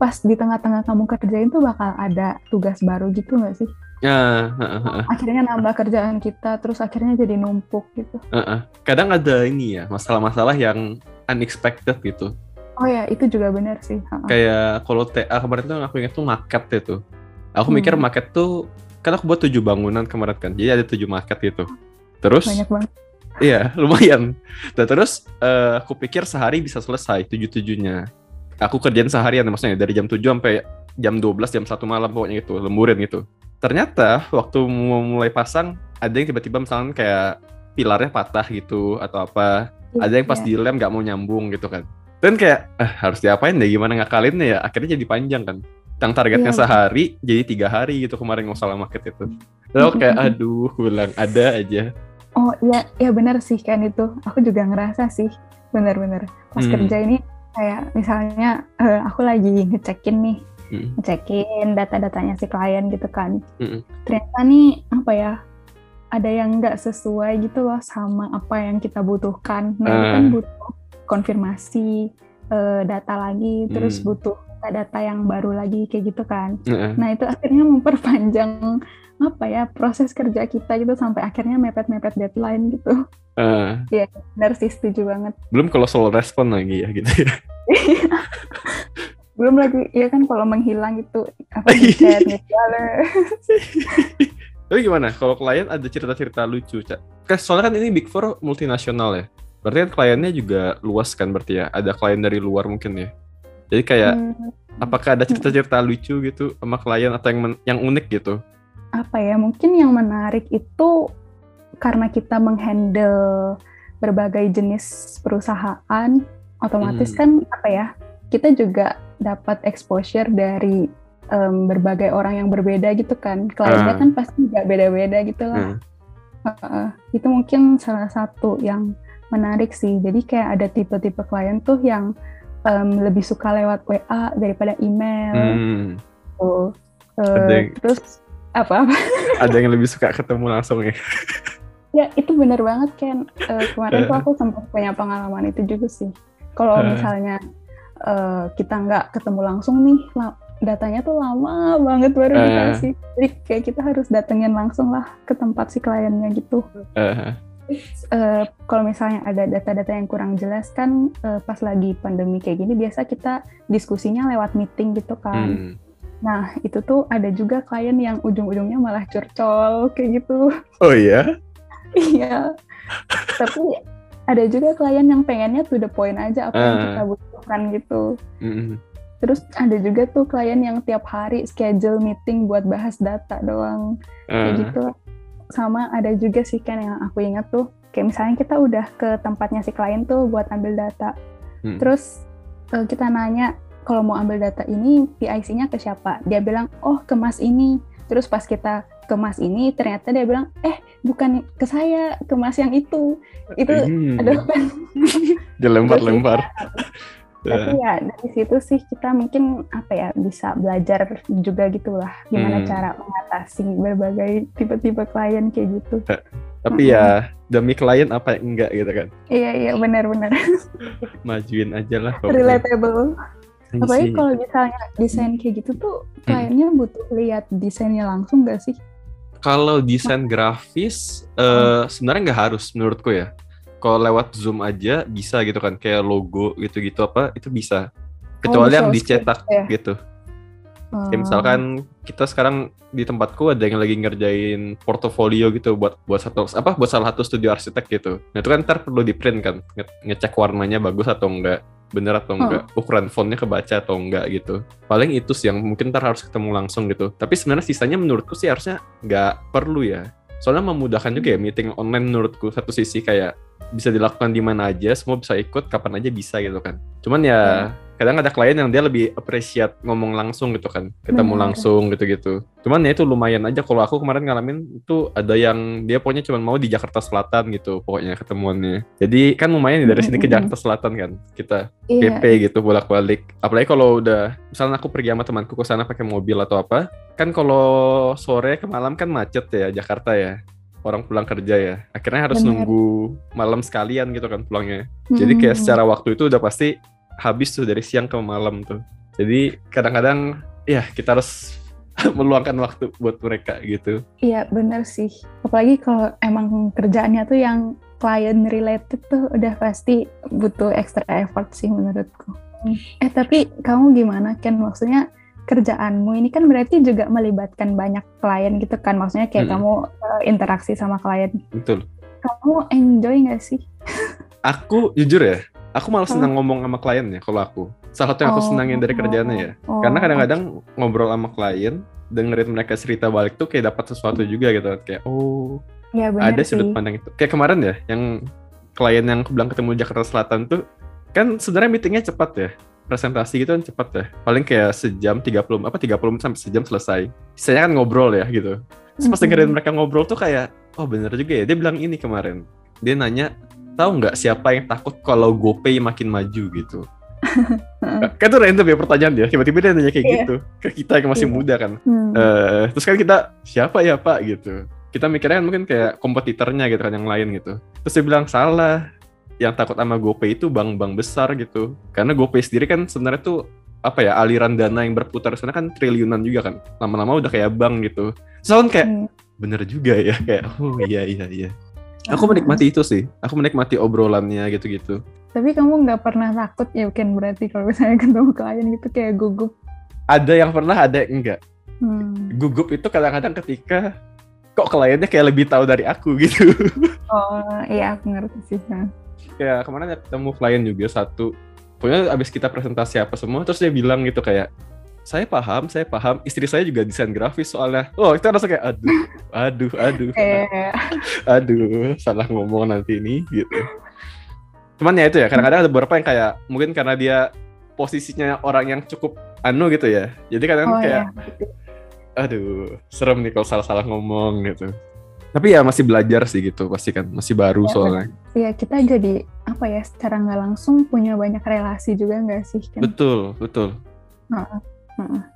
pas di tengah-tengah kamu kerjain tuh bakal ada tugas baru gitu nggak sih? Ya, heeh, heeh, Akhirnya nambah kerjaan kita, terus akhirnya jadi numpuk gitu. heeh. Kadang ada ini ya, masalah-masalah yang unexpected gitu. Oh ya, itu juga benar sih. Ha-ha. Kayak kalau TA kemarin tuh aku ingat tuh market itu. Aku Hmm. mikir market tuh, kan aku buat tujuh bangunan kemarin kan, jadi ada tujuh market gitu. Terus, Banyak banget. iya lumayan. Dan terus eh, aku pikir sehari bisa selesai tujuh-tujuhnya. Aku kerjain seharian maksudnya dari jam 7 sampai jam 12, jam 1 malam pokoknya gitu, lemburin gitu. Ternyata waktu mau mulai pasang, ada yang tiba-tiba misalnya kayak pilarnya patah gitu atau apa. Ada yang pas Iya. dilem nggak mau nyambung gitu kan. Dan kayak eh, harus diapain deh gimana ngakalinnya ya. Akhirnya jadi panjang kan. Yang targetnya Iya. sehari jadi tiga hari gitu kemarin nggak salah market itu. Lalu kayak aduh bilang ada aja. Oh iya, ya benar sih kan itu. Aku juga ngerasa sih, benar-benar. Pas Hmm. kerja ini kayak misalnya eh, aku lagi ngecekin nih, Hmm. ngecekin data-datanya si klien gitu kan. Mm-mm. Ternyata nih apa ya? ada yang nggak sesuai gitu loh sama apa yang kita butuhkan. Nah, itu kan Ah. butuh konfirmasi eh, data lagi, terus Hmm. butuh data yang baru lagi kayak gitu kan. Nah, itu akhirnya memperpanjang apa ya proses kerja kita gitu sampai akhirnya mepet-mepet deadline gitu. Eh, Benar sih setuju banget. belum kalau soal respon lagi ya gitu ya. Belum lagi ya kan kalau menghilang gitu apa di chat nge-balas. Tapi gimana kalau klien ada cerita-cerita lucu, Cak? Kan soalnya kan ini Big Four multinasional ya. Berarti kan kliennya juga luas kan berarti ya. Ada klien dari luar mungkin ya. Jadi kayak Hmm, apakah ada cerita-cerita lucu gitu sama klien atau yang yang unik gitu? apa ya mungkin yang menarik itu karena kita menghandle berbagai jenis perusahaan otomatis Hmm. kan apa ya kita juga dapat exposure dari em, berbagai orang yang berbeda gitu kan kliennya Ah. kan pasti nggak beda-beda gitu lah Hmm. Heeh. itu mungkin salah satu yang menarik sih jadi kayak ada tipe-tipe klien tuh yang em, lebih suka lewat WA daripada email Hmm. tuh Ada yang- terus apa-apa Ada yang lebih suka ketemu langsung ya. Ya itu bener banget Ken. Eh, kemarin tuh Eh. aku sempat punya pengalaman itu juga sih. Kalau misalnya eh, kita nggak ketemu langsung nih, datanya tuh lama banget baru Eh. dikasih. Jadi kayak kita harus datengin langsung lah ke tempat si kliennya gitu. Eh, Eh, kalau misalnya ada data-data yang kurang jelas kan eh, pas lagi pandemi kayak gini biasa kita diskusinya lewat meeting gitu kan. hmm. Nah itu tuh ada juga klien yang ujung-ujungnya malah curcol kayak gitu. Oh iya? Iya. Tapi ada juga klien yang pengennya to the point aja apa yang Ah. kita butuhkan gitu. Hmm. Terus ada juga tuh klien yang tiap hari schedule meeting buat bahas data doang. Kayak Eh, gitu. Sama ada juga sih kan yang aku ingat tuh. Kayak misalnya kita udah ke tempatnya si klien tuh buat ambil data. Hmm. Terus eh, kita nanya kalau mau ambil data ini PIC-nya ke siapa? Dia bilang, oh ke mas ini. Terus pas kita ke mas ini, ternyata dia bilang, eh bukan ke saya, ke mas yang itu. Itu, hmm. aduh kan. Dia lempar-lempar. Tapi ya dari situ sih kita mungkin apa ya bisa belajar juga gitulah gimana Hmm. cara mengatasi berbagai tipe-tipe klien kayak gitu. Tapi ya demi klien apa enggak gitu kan. Iya iya benar-benar Majuin aja lah. relatable. Apalagi kalau misalnya desain kayak gitu tuh kliennya butuh lihat desainnya langsung gak sih? Kalau desain grafis eh, sebenarnya nggak harus menurutku ya. Kalau lewat Zoom aja bisa gitu kan, kayak logo gitu-gitu apa itu bisa. Kecuali yang visual dicetak ya? gitu. Hmm. Kayak misalkan kita sekarang di tempatku ada yang lagi ngerjain portofolio gitu buat buat satu apa buat salah satu studio arsitek gitu. Nah itu kan ntar perlu di print kan, nge- ngecek warnanya bagus atau enggak, bener atau enggak, ukuran fontnya kebaca atau enggak gitu. Paling itu sih yang mungkin ntar harus ketemu langsung gitu. Tapi sebenarnya sisanya menurutku sih harusnya nggak perlu ya. Soalnya memudahkan juga ya meeting online menurutku satu sisi kayak bisa dilakukan di mana aja, semua bisa ikut kapan aja bisa gitu kan. Cuman ya kadang ada klien yang dia lebih appreciate ngomong langsung gitu kan, ketemu Benar. langsung gitu-gitu. Cuman ya itu lumayan aja kalau aku kemarin ngalamin itu ada yang dia pokoknya cuma mau di Jakarta Selatan gitu pokoknya ketemuannya. Jadi kan lumayan ya dari sini ke. Jakarta Selatan kan kita Iya, PP gitu bolak-balik. Apalagi kalau udah misalnya aku pergi sama temanku ke sana pakai mobil atau apa, kan kalau sore ke malam kan macet ya Jakarta ya. Orang pulang kerja ya. Akhirnya harus Benar. nunggu malam sekalian gitu kan pulangnya. Jadi kayak secara waktu itu udah pasti habis tuh dari siang ke malam tuh. Jadi kadang-kadang ya kita harus meluangkan waktu buat mereka gitu. Iya bener sih. Apalagi kalau emang kerjaannya tuh yang client related tuh udah pasti butuh extra effort sih menurutku. Eh tapi kamu gimana Ken? Maksudnya kerjaanmu ini kan berarti juga melibatkan banyak klien gitu kan? Maksudnya kayak Mm-mm. kamu eh, interaksi sama klien. Betul. Kamu enjoy nggak sih? Aku jujur ya, aku malah Oh. senang ngomong sama klien ya kalau aku. Salah satu yang aku Oh. senangin dari kerjaannya ya. Oh, Karena kadang-kadang ngobrol sama klien, dengerin mereka cerita balik tuh kayak dapat sesuatu juga gitu. Kayak oh, Ya bener ada sih. sudut pandang itu. Kayak kemarin ya, yang klien yang aku bilang ketemu Jakarta Selatan tuh kan sebenarnya meetingnya cepat ya. Presentasi gitu kan cepat ya. Paling kayak sejam 30 apa 30 menit sampai sejam selesai. Sisanya kan ngobrol ya gitu. Terus pas dengerin mereka ngobrol tuh kayak oh bener juga ya. Dia bilang ini kemarin. Dia nanya tahu nggak siapa yang takut kalau GoPay makin maju gitu. kan tuh random ya pertanyaan dia. Tiba-tiba dia nanya kayak Iya. gitu ke kita yang masih Iya. muda kan. Hmm. Eh, terus kan kita siapa ya Pak gitu. kita mikirnya kan mungkin kayak kompetitornya gitu kan yang lain gitu terus dia bilang salah yang takut sama GoPay itu bank-bank besar gitu karena GoPay sendiri kan sebenarnya tuh apa ya aliran dana yang berputar sana kan triliunan juga kan lama-lama udah kayak bank gitu soalnya kayak Hmm. bener juga ya kayak oh iya iya iya aku menikmati itu sih aku menikmati obrolannya gitu-gitu Tapi kamu nggak pernah takut ya kan berarti kalau misalnya ketemu klien gitu kayak gugup. ada yang pernah ada yang enggak Hmm. gugup itu kadang-kadang ketika kok kliennya kayak lebih tahu dari aku gitu Oh iya aku ngerti sih. Nah. kayak kemarin ada ketemu klien juga satu pokoknya abis kita presentasi apa semua terus dia bilang gitu kayak saya paham saya paham. Istri saya juga desain grafis soalnya. Oh kita rasa kayak aduh aduh aduh. Aduh salah ngomong nanti ini gitu. Cuman ya itu ya kadang-kadang ada beberapa yang kayak mungkin karena dia posisinya orang yang cukup anu gitu ya. Jadi kadang oh kayak ya. aduh serem nih kalau salah-salah ngomong gitu. Tapi ya masih belajar sih gitu pasti kan. Masih baru Ya, soalnya. Iya kita jadi apa ya secara nggak langsung punya banyak relasi juga nggak sih kan? betul betul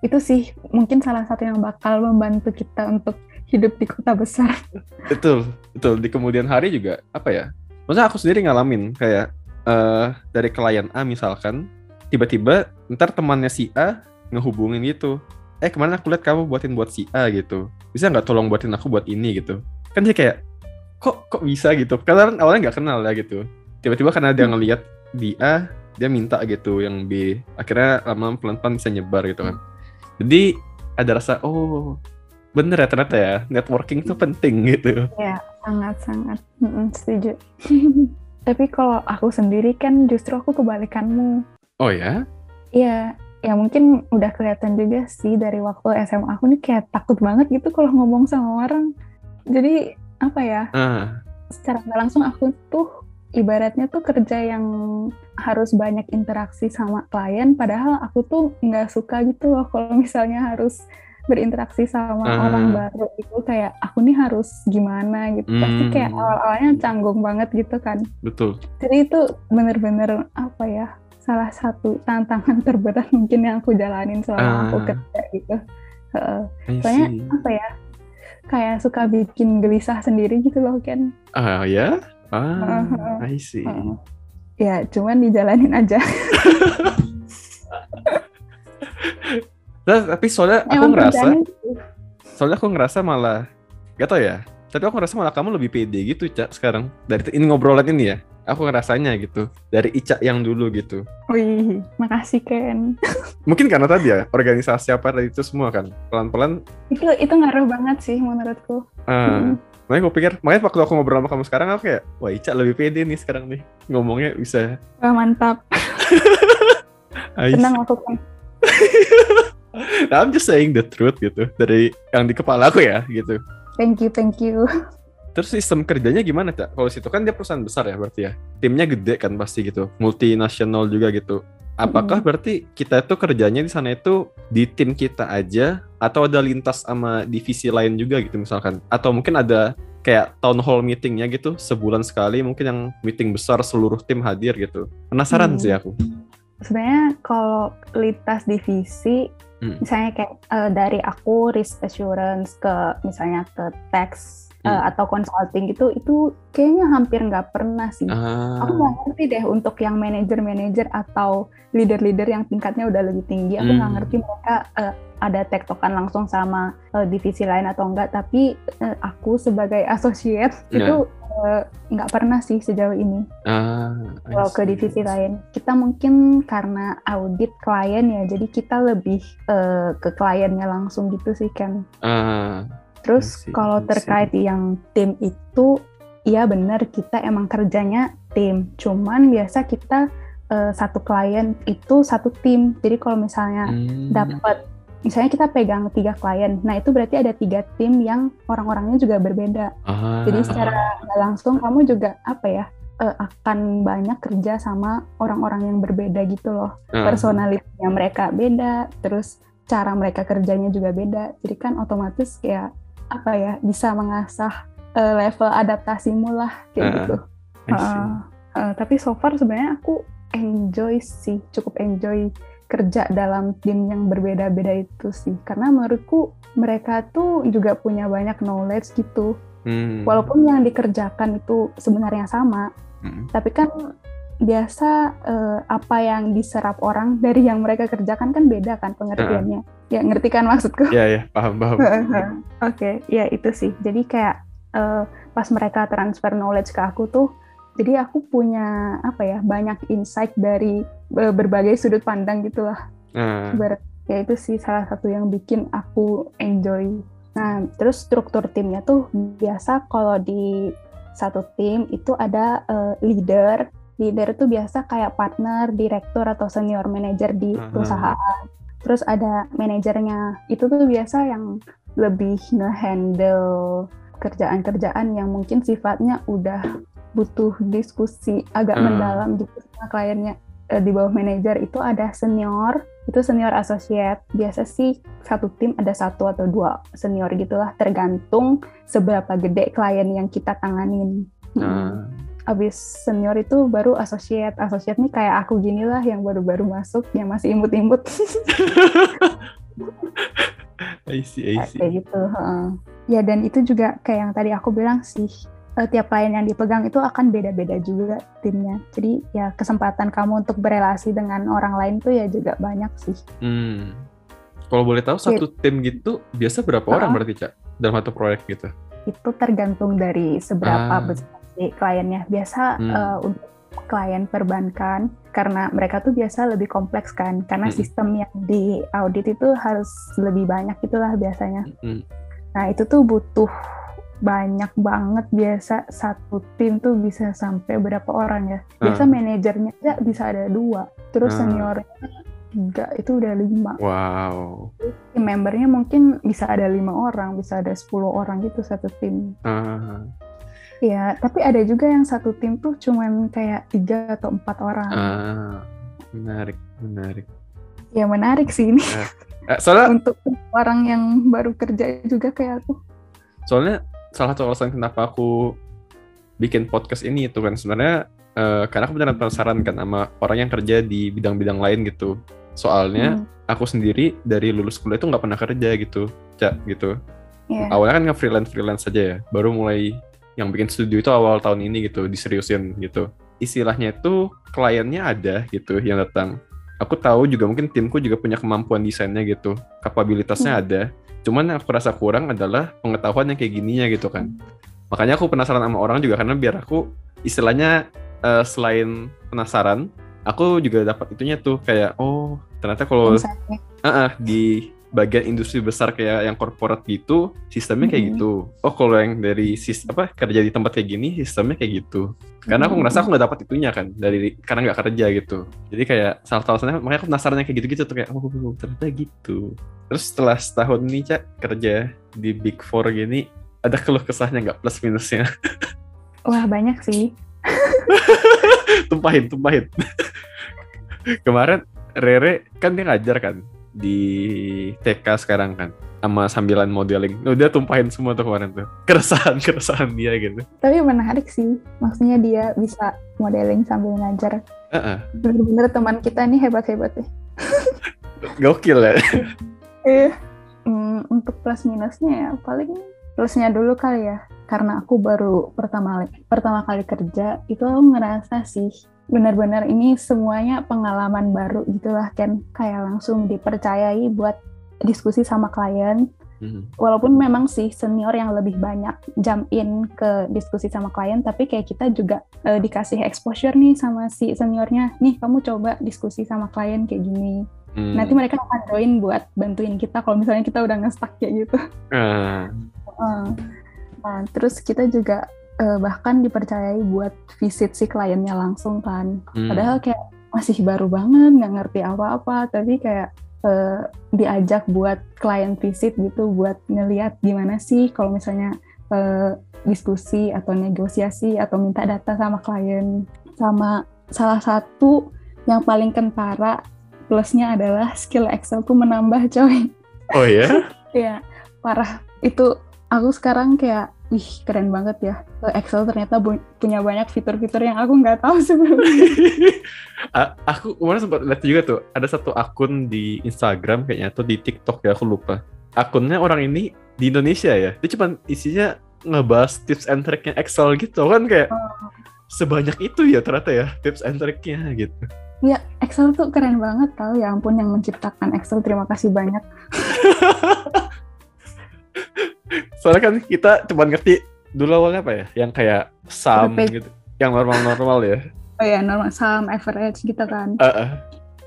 Itu sih mungkin salah satu yang bakal membantu kita untuk hidup di kota besar. betul betul. Di kemudian hari juga apa ya? Maksudnya aku sendiri ngalamin kayak eh dari klien A misalkan tiba-tiba ntar temannya si A ngehubungin gitu. Eh kemarin aku lihat kamu buatin buat si A gitu. Bisa nggak tolong buatin aku buat ini gitu. Kan dia kayak kok kok bisa gitu. Karena kan awalnya nggak kenal ya gitu. Tiba-tiba karena dia ngelihat di A dia minta gitu yang B akhirnya lama-lama pelan-pelan bisa nyebar gitu kan jadi ada rasa oh bener ya ternyata ya networking itu penting gitu Sangat-sangat Mm-mm, setuju. Tapi kalau aku sendiri kan justru aku kebalikanmu. oh ya Iya, ya mungkin udah kelihatan juga sih dari waktu SMA aku nih kayak takut banget gitu kalau ngomong sama orang. Jadi apa ya? ah Secara nggak langsung aku tuh ibaratnya tuh kerja yang harus banyak interaksi sama klien, padahal aku tuh nggak suka gitu loh kalau misalnya harus berinteraksi sama Ah. orang baru itu kayak aku nih harus gimana gitu. Pasti kayak Hmm. awal-awalnya canggung banget gitu kan. betul Jadi itu bener-bener apa ya salah satu tantangan terberat mungkin yang aku jalanin selama aku Ah. kerja gitu. Soalnya apa ya kayak suka bikin gelisah sendiri gitu loh kan. ah ya ah Heeh. I see Heeh. Ya cuman dijalanin aja. Nah, tapi soalnya aku Emang ngerasa gitu. soalnya aku ngerasa malah gak tau ya tapi aku ngerasa malah kamu lebih pede gitu cak sekarang dari ini ngobrolan ini ya aku ngerasanya gitu dari Ica yang dulu gitu Wih, makasih Ken. mungkin karena tadi ya organisasi apa tadi itu semua kan pelan-pelan Itu itu ngaruh banget sih menurutku. ah Mm. Makanya aku pikir makanya waktu aku ngobrol sama kamu sekarang aku kayak wah Ica lebih pede nih sekarang nih ngomongnya bisa Wah, mantap. Senang aku kan. Nah, I'm just saying the truth gitu dari yang di kepala aku ya gitu Thank you, thank you. Terus sistem kerjanya gimana, Cak? Kalau situ kan dia perusahaan besar ya berarti ya. Timnya gede kan pasti gitu. Multinasional juga gitu. Apakah Mm. berarti kita itu kerjanya di sana itu di tim kita aja atau ada lintas sama divisi lain juga gitu misalkan? Atau mungkin ada kayak town hall meetingnya gitu sebulan sekali mungkin yang meeting besar seluruh tim hadir gitu. Penasaran Hmm. sih aku. Sebenarnya kalau lintas divisi, Hmm. misalnya kayak eh, dari aku risk assurance ke misalnya ke tax eh, Hmm. atau consulting gitu, itu kayaknya hampir nggak pernah sih. Ah, Aku nggak ngerti deh untuk yang manajer-manajer atau leader-leader yang tingkatnya udah lebih tinggi. Aku nggak Hmm. ngerti mereka eh, ada tektokan langsung sama eh, divisi lain atau enggak. Tapi eh, aku sebagai associate Ya. itu nggak pernah sih sejauh ini. ah, Kalau ke divisi lain, kita mungkin karena audit klien ya, jadi kita lebih eh, ke kliennya langsung gitu sih kan. Ah, Terus I see, kalau terkait yang tim itu, iya benar kita emang kerjanya tim. Cuman biasa kita eh, satu klien itu satu tim. Jadi kalau misalnya hmm, dapat, misalnya kita pegang tiga klien, nah itu berarti ada tiga tim yang orang-orangnya juga berbeda. ah, Jadi secara langsung kamu juga apa ya eh, akan banyak kerja sama orang-orang yang berbeda gitu loh. ah, Personalitinya mereka beda, terus cara mereka kerjanya juga beda. Jadi kan otomatis kayak apa ya bisa mengasah eh, level adaptasimu lah kayak Ah, gitu. Heeh. Eh, tapi so far sebenarnya aku enjoy sih, cukup enjoy kerja dalam tim yang berbeda-beda itu sih. Karena menurutku mereka tuh juga punya banyak knowledge gitu. Hmm. Walaupun yang dikerjakan itu sebenarnya sama, Hmm. tapi kan biasa eh, apa yang diserap orang dari yang mereka kerjakan kan beda kan pengertiannya. Ya ngerti kan maksudku? Ya ya paham paham. Oke, ya itu sih. Jadi kayak eh, pas mereka transfer knowledge ke aku tuh, jadi aku punya apa ya banyak insight dari eh, berbagai sudut pandang gitulah. Nah, Ibarat ya itu sih salah satu yang bikin aku enjoy. Nah, terus struktur timnya tuh biasa kalau di satu tim itu ada eh, leader. Leader itu biasa kayak partner, direktur atau senior manager di Aha. perusahaan. Terus ada manajernya. Itu tuh biasa yang lebih nge-handle kerjaan-kerjaan yang mungkin sifatnya udah butuh diskusi agak Ah. mendalam gitu sama kliennya eh, di bawah manajer itu ada senior itu senior associate biasa sih satu tim ada satu atau dua senior gitulah tergantung seberapa gede klien yang kita tanganin Mm. Abis senior itu baru associate associate nih kayak aku gini lah yang baru-baru masuk yang masih imut-imut I see, I see. kayak gitu ya dan itu juga kayak yang tadi aku bilang sih eh, tiap klien yang dipegang itu akan beda-beda juga timnya jadi ya kesempatan kamu untuk berelasi dengan orang lain tuh ya juga banyak sih Hmm. Kalau boleh tahu satu tim gitu biasa berapa orang Ah. berarti cak dalam satu proyek gitu? itu tergantung dari seberapa Ah. besar si kliennya biasa Hmm. eh, untuk klien perbankan karena mereka tuh biasa lebih kompleks kan karena Mm-mm. sistem yang di audit itu harus lebih banyak itulah biasanya Hmm. Nah, itu tuh butuh banyak banget biasa satu tim tuh bisa sampai berapa orang ya. Biasa Ah. manajernya aja bisa ada dua, terus Ah. seniornya tiga, itu udah lima. Wow. Tim membernya mungkin bisa ada lima orang, bisa ada 10 orang gitu satu tim. Ah, Ya, tapi ada juga yang satu tim tuh cuman kayak tiga atau empat orang. ah, menarik, menarik. Ya menarik sih ini Eh, soalnya, untuk orang yang baru kerja juga kayak aku. soalnya salah satu alasan kenapa aku bikin podcast ini itu kan sebenarnya eh, karena aku beneran penasaran kan sama orang yang kerja di bidang-bidang lain gitu. Soalnya Hmm, aku sendiri dari lulus kuliah itu nggak pernah kerja gitu, cak gitu. Iya. awalnya kan nge-freelance freelance aja ya baru mulai yang bikin studio itu awal tahun ini gitu diseriusin gitu. Istilahnya itu kliennya ada gitu yang datang. Aku tahu juga mungkin timku juga punya kemampuan desainnya gitu kapabilitasnya ada. Cuman yang aku rasa kurang adalah pengetahuan yang kayak gininya gitu kan. Makanya aku penasaran sama orang juga karena biar aku istilahnya eh, selain penasaran aku juga dapat itunya tuh kayak oh ternyata kalau. Ah, ah, di bagian industri besar kayak yang korporat gitu, sistemnya kayak gitu. Oh, kalau yang dari sis apa kerja di tempat kayak gini, sistemnya kayak gitu. Karena aku ngerasa aku nggak dapat itunya kan dari karena nggak kerja gitu. Jadi kayak salah satu alasannya makanya aku penasaran kayak gitu-gitu tuh kayak oh ternyata gitu. Terus setelah setahun ini cak kerja di Big Four gini, ada keluh kesahnya nggak plus minusnya? Wah, banyak sih. tumpahin, tumpahin. Kemarin Rere kan dia ngajar kan di TK sekarang kan sama sambilan modeling. Udah tumpahin semua tuh kemarin tuh. Keresahan keresahan dia gitu. Tapi menarik sih. Maksudnya dia bisa modeling sambil ngajar. Heeh. Bener-bener teman kita nih hebat-hebat ya. Gokil ya. Eh, hmm, untuk plus minusnya ya paling plusnya dulu kali ya. Karena aku baru pertama pertama kali kerja itu aku ngerasa sih benar-benar ini semuanya pengalaman baru gitulah kan kayak langsung dipercayai buat diskusi sama klien Mhm. walaupun memang sih senior yang lebih banyak jump in ke diskusi sama klien, tapi kayak kita juga eh, dikasih exposure nih sama si seniornya, nih kamu coba diskusi sama klien kayak gini. Hmm. Nanti mereka akan join buat bantuin kita kalau misalnya kita udah nge-stuck kayak gitu. Ah, Eh, Nah, terus kita juga eh, bahkan dipercayai buat visit si kliennya langsung kan. hmm. Padahal kayak masih baru banget, nggak ngerti apa-apa, tapi kayak eh, diajak buat klien visit gitu, buat ngeliat gimana sih kalau misalnya eh, diskusi atau negosiasi atau minta data sama klien. Sama salah satu yang paling kentara plusnya adalah skill Excel tuh menambah coy. Oh ya? Iya, parah. Itu aku sekarang kayak wih keren banget ya. Eh, Excel ternyata bu- punya banyak fitur-fitur yang aku nggak tahu sebelumnya. Aku kemarin sempat lihat juga tuh ada satu akun di Instagram kayaknya atau di TikTok ya aku lupa. Akunnya orang ini di Indonesia ya? Dia cuma isinya ngebahas tips and triknya Excel gitu kan? Kayak sebanyak itu ya ternyata ya tips and triknya gitu. Ya Excel tuh keren banget tau. Ya ampun yang menciptakan Excel terima kasih banyak. soalnya kan kita cuma ngerti dulu awalnya apa ya yang kayak sum Perfect. gitu yang normal-normal ya Oh ya normal sum average gitu kan. Heeh.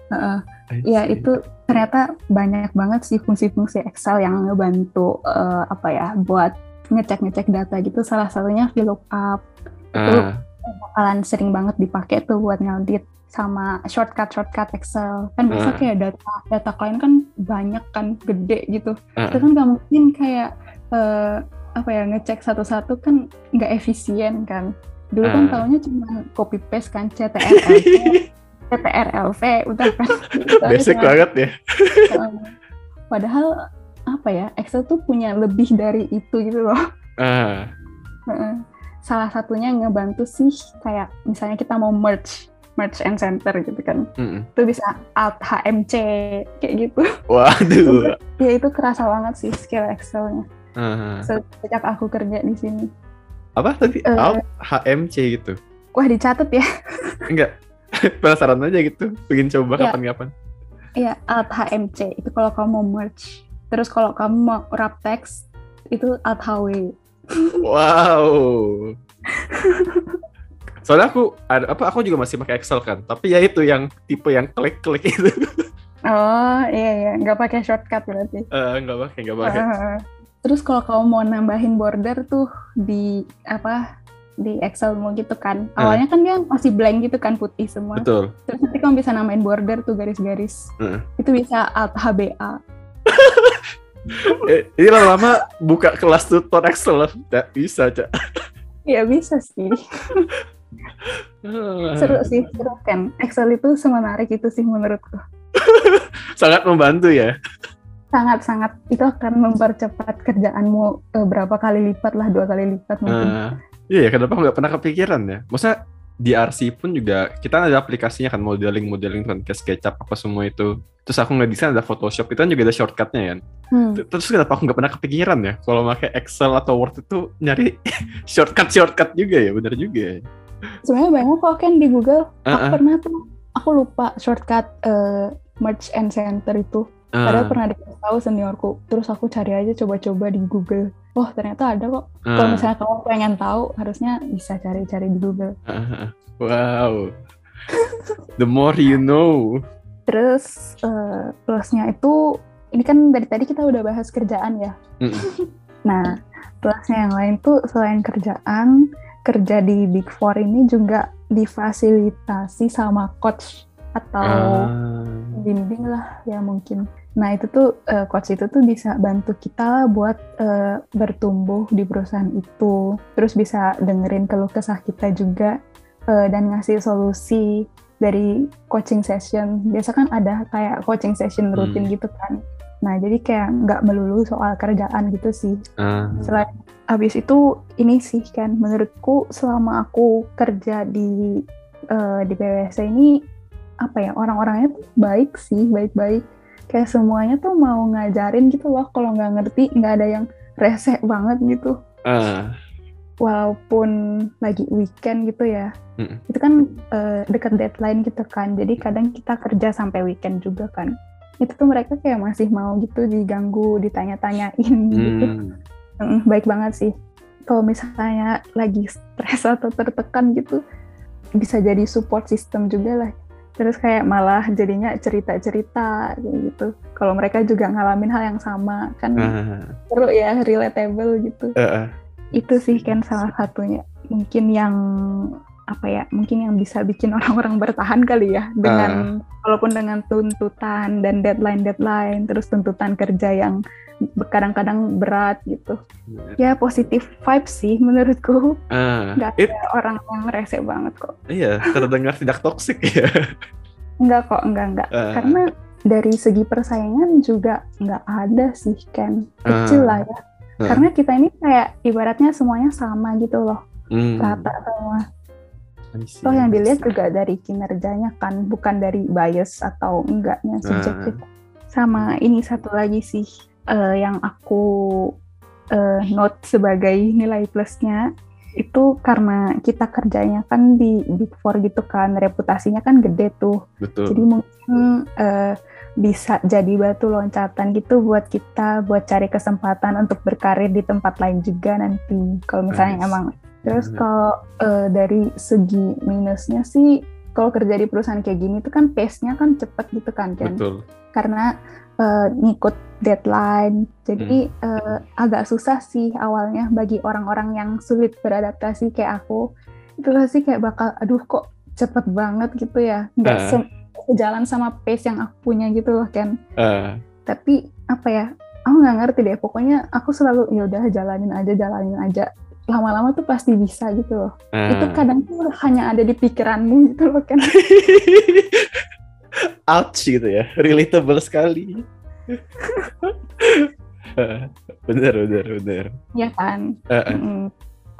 Heeh. I Ya itu ternyata banyak banget sih fungsi-fungsi Excel yang ngebantu eh, apa ya buat ngecek-ngecek data gitu. Salah satunya VLOOKUP Ah, bakalan sering banget dipakai tuh buat ngaudit sama shortcut-shortcut Excel. Kan biasa Ah. kayak data data klien kan banyak kan gede gitu. ah, Itu kan nggak mungkin kayak eh, apa ya ngecek satu-satu kan nggak efisien kan. Dulu kan Ah. taunya cuma copy paste kan CTRL, CTRLV udah kan. Basic banget ya Heeh. Padahal apa ya Excel tuh punya lebih dari itu gitu loh. Heeh. Salah satunya ngebantu sih kayak misalnya kita mau merge merge and center gitu kan. mm-mm. Itu bisa alt HMC kayak gitu. waduh Ya itu kerasa banget sih skill Excelnya. Ah. Sejak aku kerja di sini. apa tadi Eh. Alt HMC gitu Wah dicatat ya. enggak penasaran aja gitu pengen coba Ya. kapan-kapan Iya alt HMC itu kalau kamu mau merge. Terus kalau kamu mau wrap text itu alt HW. wow soalnya aku ada apa aku juga masih pakai Excel kan tapi ya itu yang tipe yang klik-klik itu Oh iya iya nggak pakai shortcut berarti. Eh, nggak pakai nggak pakai Uh, terus kalau kamu mau nambahin border tuh di apa di Excelmu gitu kan. Ah. Awalnya kan dia masih blank gitu kan putih semua. betul Terus nanti kamu bisa namain border tuh garis-garis. Itu bisa Alt HBA. eh, ini lama-lama buka kelas tutor Excel lah Nggak bisa cak Ya bisa sih. Seru sih, seru kan. Excel itu semenarik itu sih menurutku. sangat membantu ya Sangat-sangat itu akan mempercepat kerjaanmu eh, berapa kali lipat lah, dua kali lipat mungkin. Eh, iya ya kenapa nggak pernah kepikiran ya masa di RC pun juga kita ada aplikasinya kan modeling modeling kan kayak SketchUp apa semua itu terus aku nggak desain ada Photoshop itu kan juga ada shortcutnya kan Hmm. terus kenapa aku nggak pernah kepikiran ya kalau pakai Excel atau Word itu nyari shortcut shortcut juga ya bener juga ya Sebenarnya banyak kok kan di Google. Aku Ah, ah. pernah tuh, aku lupa shortcut eh, merge and center itu. Padahal Ah, pernah dikasih tahu seniorku. Terus aku cari aja coba-coba di Google. Oh ternyata ada kok. Kalau ah, misalnya kamu pengen tahu, harusnya bisa cari-cari di Google. ah. wow the more you know Terus eh, plusnya itu, ini kan dari tadi kita udah bahas kerjaan ya. Mm-mm. Nah, plusnya yang lain tuh selain kerjaan, kerja di Big Four ini juga difasilitasi sama coach atau Ah, bimbing lah ya mungkin. Nah itu tuh eh, coach itu tuh bisa bantu kita buat eh, bertumbuh di perusahaan itu, terus bisa dengerin keluh kesah kita juga eh, dan ngasih solusi dari coaching session. Biasa kan ada kayak coaching session rutin Hmm. gitu kan. Nah jadi kayak nggak melulu soal kerjaan gitu sih. ah, Selain habis itu ini sih kan menurutku selama aku kerja di eh, di PwC ini apa ya orang-orangnya tuh baik sih baik-baik kayak semuanya tuh mau ngajarin gitu loh kalau nggak ngerti nggak ada yang rese banget gitu ah, walaupun lagi weekend gitu ya Mm-mm. itu kan eh, dekat deadline gitu kan jadi kadang kita kerja sampai weekend juga kan itu tuh mereka kayak masih mau gitu diganggu ditanya-tanyain gitu hmm, Mm, baik banget sih. Kalau misalnya lagi stres atau tertekan gitu, bisa jadi support system juga lah. Terus kayak malah jadinya cerita-cerita gitu. Kalau mereka juga ngalamin hal yang sama, kan ah, seru ya, relatable gitu. ah. Itu sih kan salah satunya. Mungkin yang apa ya, mungkin yang bisa bikin orang-orang bertahan kali ya dengan walaupun dengan tuntutan dan deadline-deadline, terus tuntutan kerja yang kadang-kadang berat gitu. Ya positif vibes sih menurutku. Ah, Nggak it, ada orang yang rese banget kok. iya, terdengar tidak toksik ya. Enggak kok, enggak enggak. Ah. Karena dari segi persaingan juga nggak ada sih kan. Kecil Ah. lah ya. Heeh. Karena kita ini kayak ibaratnya semuanya sama gitu loh, Hmm. rata semua. Toh yang dilihat juga dari kinerjanya kan, bukan dari bias atau enggaknya subjektif. Sama ini satu lagi sih eh, yang aku eh, note sebagai nilai plusnya itu karena kita kerjanya kan di Big Four gitu kan, reputasinya kan gede tuh. Betul. Jadi mungkin eh, bisa jadi batu loncatan gitu buat kita buat cari kesempatan untuk berkarir di tempat lain juga nanti. Kalau misalnya Nice. emang terus kalau eh, dari segi minusnya sih kalau kerja di perusahaan kayak gini tuh kan pace-nya kan cepet gitu kan kan Betul. karena eh, ngikut deadline. Jadi eh, agak susah sih awalnya bagi orang-orang yang sulit beradaptasi kayak aku. Itu pasti kayak bakal aduh kok cepet banget gitu ya. Nggak se- sejalan sama pace yang aku punya gitu loh kan Eh, tapi apa ya aku nggak ngerti deh. Pokoknya aku selalu ya udah jalanin aja jalanin aja lama-lama tuh pasti bisa gitu loh eh. itu kadang tuh hanya ada di pikiranmu gitu loh kan ouch gitu ya relatable sekali bener bener bener ya kan Eh, eh. Mm.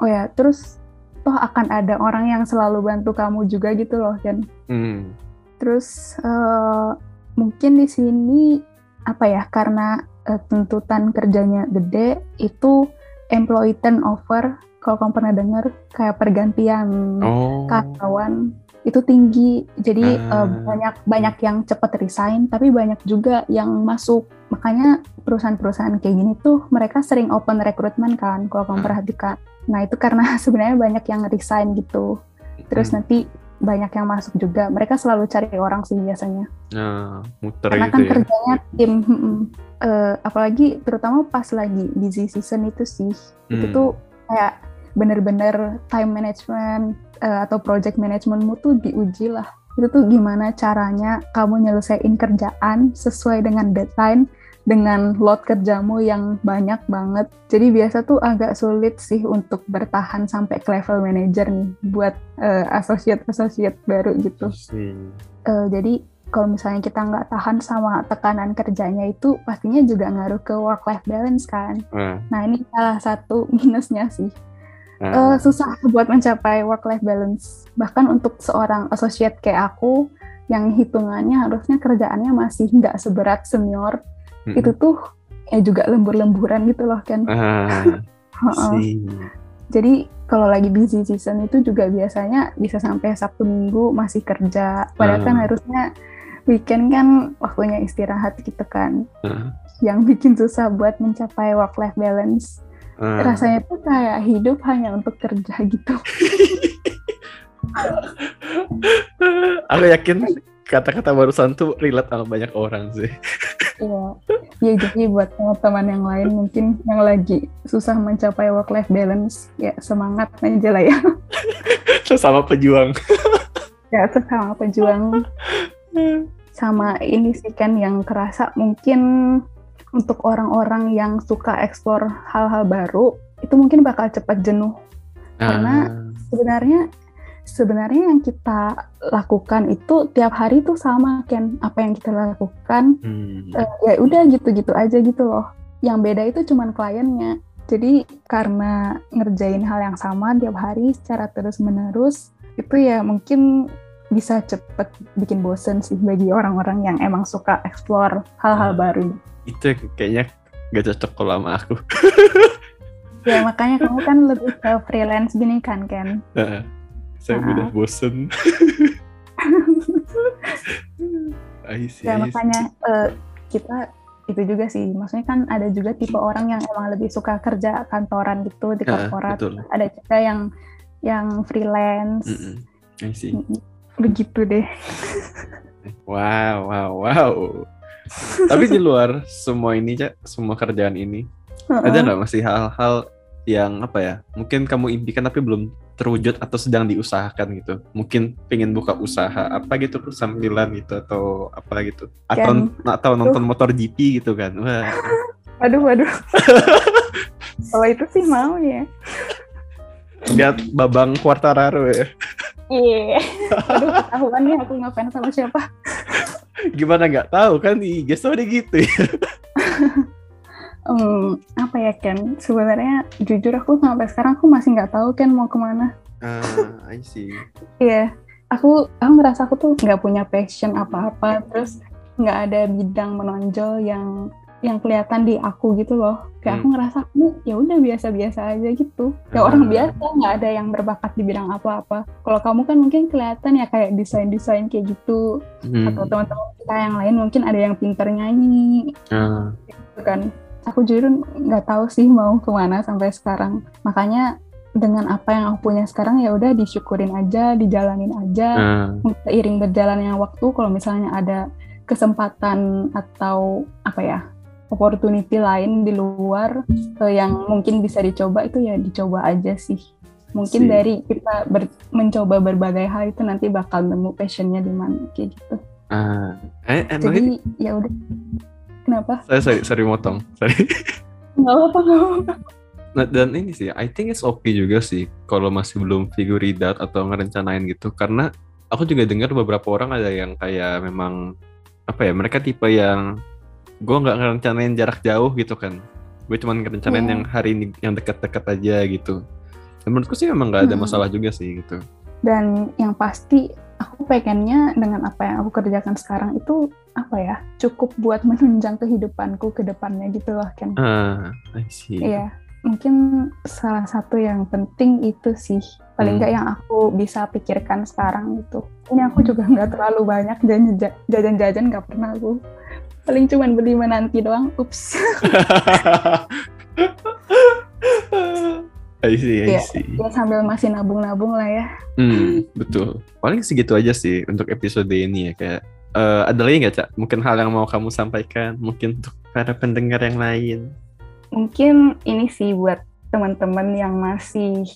oh ya terus toh akan ada orang yang selalu bantu kamu juga gitu loh kan Hmm. terus eh, mungkin di sini apa ya karena eh, tuntutan kerjanya gede itu employee turnover kalau kamu pernah dengar kayak pergantian oh karyawan itu tinggi jadi Ah. eh, banyak banyak yang cepat resign tapi banyak juga yang masuk makanya perusahaan-perusahaan kayak gini tuh mereka sering open recruitment kan kalau kamu Ah. perhatikan nah itu karena sebenarnya banyak yang resign gitu terus Hmm. nanti banyak yang masuk juga. Mereka selalu cari orang sih biasanya. Nah, muter karena gitu kan ya. kerjanya tim. Eh, apalagi terutama pas lagi busy season itu sih. Itu Hmm. tuh kayak bener-bener time management eh, atau project managementmu tuh diuji lah. Itu tuh gimana caranya kamu nyelesain kerjaan sesuai dengan deadline dengan load kerjamu yang banyak banget jadi biasa tuh agak sulit sih untuk bertahan sampai ke level manager nih buat eh, associate-associate baru gitu. Eh, jadi kalau misalnya kita nggak tahan sama tekanan kerjanya itu pastinya juga ngaruh ke work life balance kan. Ah, Nah ini salah satu minusnya sih. ah. Eh, susah buat mencapai work life balance. Bahkan untuk seorang associate kayak aku yang hitungannya harusnya kerjaannya masih nggak seberat senior, Mm-mm. itu tuh ya juga lembur-lemburan gitu loh kan. ah Jadi kalau lagi busy season itu juga biasanya bisa sampai Sabtu Minggu masih kerja. Padahal kan Ah. harusnya weekend kan waktunya istirahat gitu kan. Ah, Yang bikin susah buat mencapai work life balance. ah. Rasanya tuh kayak hidup hanya untuk kerja gitu. aku yakin kata-kata barusan tuh relate sama banyak orang sih Iya. Ya jadi buat teman-teman yang lain mungkin yang lagi susah mencapai work life balance, ya semangat aja lah ya. sama pejuang Ya sesama pejuang sama ini sih kan yang kerasa mungkin untuk orang-orang yang suka eksplor hal-hal baru itu mungkin bakal cepat jenuh Karena- Ah, sebenarnya sebenarnya yang kita lakukan itu tiap hari tuh sama kan apa yang kita lakukan hmm. eh, ya udah gitu-gitu aja gitu loh. Yang beda itu cuman kliennya. Jadi karena ngerjain hal yang sama tiap hari secara terus menerus itu ya mungkin bisa cepet bikin bosen sih bagi orang-orang yang emang suka explore hal-hal Hmm. baru. Itu kayaknya gak cocok kalau sama aku. Ya makanya kamu kan lebih ke freelance gini kan Ken saya Ah. udah bosen I see, ya makanya eh, kita itu juga sih maksudnya kan ada juga tipe orang yang emang lebih suka kerja kantoran gitu di korporat betul ada juga yang yang freelance Mm-mm. I see. Begitu deh Wow, wow, wow. Tapi di luar semua ini, Cak, semua kerjaan ini, ada Heeh. nggak masih hal-hal yang apa ya? Mungkin kamu impikan tapi belum terwujud atau sedang diusahakan gitu. Mungkin pengen buka usaha apa gitu sambilan gitu atau apa gitu. Atau atau nonton motor GP gitu kan. Wah. waduh waduh kalau itu sih mau ya Lihat Babang Quartararo ya. iya aduh ketahuan nih aku ngefans sama siapa Gimana nggak tahu kan di IG story gitu ya. Hmm, apa ya Ken? Sebenarnya jujur aku sampai sekarang aku masih nggak tahu Ken mau ke mana. Ah, I see. Iya, aku aku ngerasa aku tuh nggak punya passion apa-apa, terus nggak ada bidang menonjol yang yang kelihatan di aku gitu loh. Kayak aku Hmm. ngerasa aku ya udah biasa-biasa aja gitu. Ya orang Ah. biasa nggak ada yang berbakat di bidang apa-apa. Kalau kamu kan mungkin kelihatan ya kayak desain-desain kayak gitu. Hmm. Atau teman-teman kita yang lain mungkin ada yang pinter nyanyi Ah, gitu kan. Aku jujur nggak tahu sih mau ke mana sampai sekarang. Makanya dengan apa yang aku punya sekarang ya udah disyukurin aja, dijalanin aja. Seiring berjalannya waktu, kalau misalnya ada kesempatan atau apa ya opportunity lain di luar eh, yang mungkin bisa dicoba itu ya dicoba aja sih. Mungkin Sih. dari kita ber- mencoba berbagai hal itu nanti bakal nemu passionnya di mana kayak gitu. ah. Eh, Jadi ya udah. Kenapa? saya sorry, sorry motong. Sorry. Nggak apa-apa. Nah, dan ini sih, I think it's okay juga sih kalau masih belum figure it out atau ngerencanain gitu. Karena aku juga dengar beberapa orang ada yang kayak memang apa ya, mereka tipe yang gue nggak ngerencanain jarak jauh gitu kan. Gue cuma ngerencanain Iya. yang hari ini yang dekat-dekat aja gitu. Dan menurutku sih memang nggak ada Hmm. masalah juga sih gitu. Dan yang pasti aku pengennya dengan apa yang aku kerjakan sekarang itu apa ya cukup buat menunjang kehidupanku ke depannya gitu loh kan. I see. Iya, mungkin salah satu yang penting itu sih paling Hmm. nggak yang aku bisa pikirkan sekarang itu. Ini aku juga nggak terlalu banyak jajan- jajan-jajan nggak pernah aku. Paling cuman beli menanti doang. Ups. I see, I Iya. see. ya sambil masih nabung-nabung lah ya. Hmm, betul. Paling segitu aja sih untuk episode ini ya kayak eh, ada lagi nggak cak? Mungkin hal yang mau kamu sampaikan, mungkin untuk para pendengar yang lain. Mungkin ini sih buat teman-teman yang masih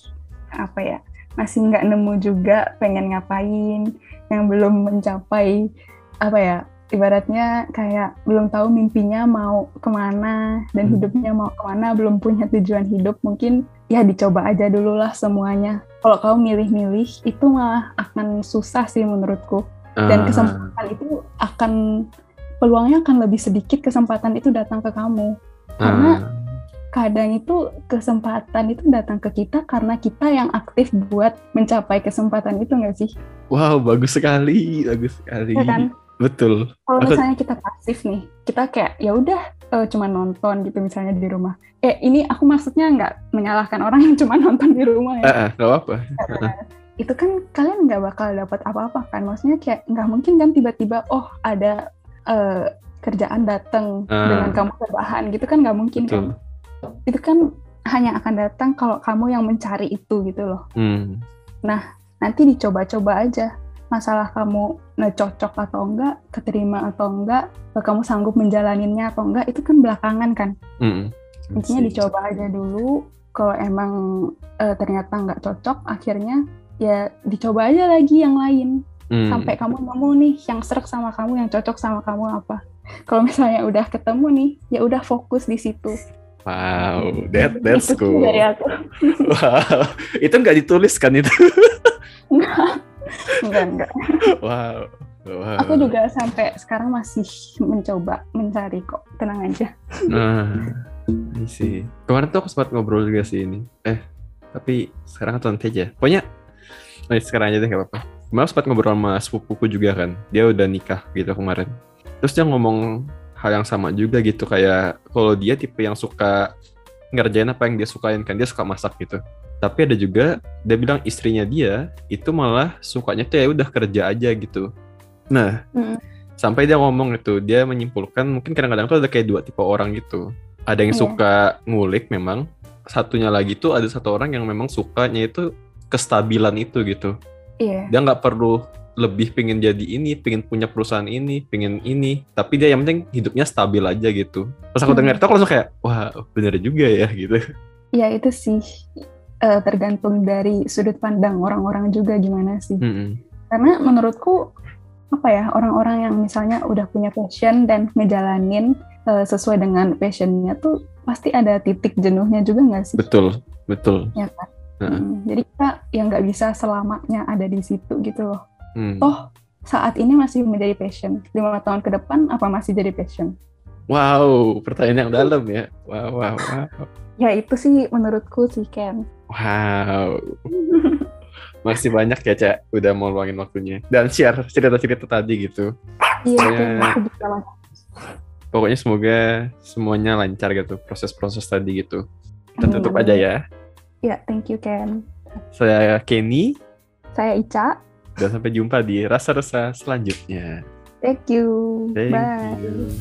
apa ya masih nggak nemu juga pengen ngapain, yang belum mencapai apa ya ibaratnya kayak belum tahu mimpinya mau ke mana dan Hmm. hidupnya mau ke mana, belum punya tujuan hidup, mungkin ya dicoba aja dulu lah semuanya. Kalau kamu milih-milih itu malah akan susah sih menurutku. Dan Ah, kesempatan itu akan peluangnya akan lebih sedikit kesempatan itu datang ke kamu. karena- ah, Kadang itu kesempatan itu datang ke kita karena kita yang aktif buat mencapai kesempatan itu nggak sih? wow, bagus sekali, bagus sekali. Ya kan? Betul. Kalau Aku- misalnya kita pasif nih, kita kayak ya udah eh, cuma nonton gitu misalnya di rumah. Eh ini aku maksudnya nggak menyalahkan orang yang cuma nonton di rumah ya. Ah, ah, nggak apa-apa. itu kan kalian nggak bakal dapat apa-apa kan maksudnya kayak nggak mungkin kan tiba-tiba oh ada eh, kerjaan datang Ah. dengan kamu rebahan gitu kan nggak mungkin Betul. kan itu kan hanya akan datang kalau kamu yang mencari itu gitu loh Hmm. nanti dicoba-coba aja masalah kamu cocok atau enggak keterima atau enggak kamu sanggup menjalaninnya atau enggak itu kan belakangan kan Hmm. intinya dicoba aja dulu kalau emang eh, ternyata nggak cocok akhirnya ya dicoba aja lagi yang lain Hmm. sampai kamu nemu nih yang serak sama kamu yang cocok sama kamu apa kalau misalnya udah ketemu nih ya udah fokus di situ Wow, that that's cool. Wow, itu nggak ditulis kan itu? enggak enggak Wow. Wow. aku juga sampai sekarang masih mencoba mencari kok tenang aja Nah, see. Kemarin tuh aku sempat ngobrol juga sih ini. Eh, tapi sekarang atau nanti aja. Pokoknya, nah, sekarang aja deh gak apa-apa. Kemarin sempat ngobrol sama sepupuku juga kan. Dia udah nikah gitu kemarin. Terus dia ngomong hal yang sama juga gitu. Kayak kalau dia tipe yang suka ngerjain apa yang dia sukain kan. Dia suka masak gitu. Tapi ada juga, dia bilang istrinya dia itu malah sukanya tuh ya udah kerja aja gitu. Nah, Mm. sampai dia ngomong itu dia menyimpulkan mungkin kadang-kadang tuh ada kayak dua tipe orang gitu ada yang Iya. suka ngulik memang satunya lagi tuh ada satu orang yang memang sukanya itu kestabilan itu gitu iya dia nggak perlu lebih pengen jadi ini pengen punya perusahaan ini pengen ini tapi dia yang penting hidupnya stabil aja gitu pas aku Hmm. dengar itu aku langsung kayak wah bener juga ya gitu ya itu sih eh, tergantung dari sudut pandang orang-orang juga gimana sih Mm-mm. karena menurutku apa ya orang-orang yang misalnya udah punya passion dan ngejalanin eh, sesuai dengan passionnya tuh pasti ada titik jenuhnya juga nggak sih? betul betul Ya kan? Heeh. Mm, jadi kita yang nggak bisa selamanya ada di situ gitu loh. Hmm. Toh saat ini masih menjadi passion, lima tahun ke depan apa masih jadi passion? Wow, pertanyaan yang dalam ya. Wow, wow, wow. Ya itu sih menurutku sih Ken. Wow. Masih banyak ya, Cak. Udah mau luangin waktunya. Dan share cerita-cerita tadi gitu. Iya, lah. Pokoknya semoga semuanya lancar gitu. Proses-proses tadi gitu. Kita Amin, tutup amin. aja ya. Ya, thank you Ken. Saya Kenny. Saya Ica. Dan sampai jumpa di rasa-rasa selanjutnya. Thank you. Thank Bye. you.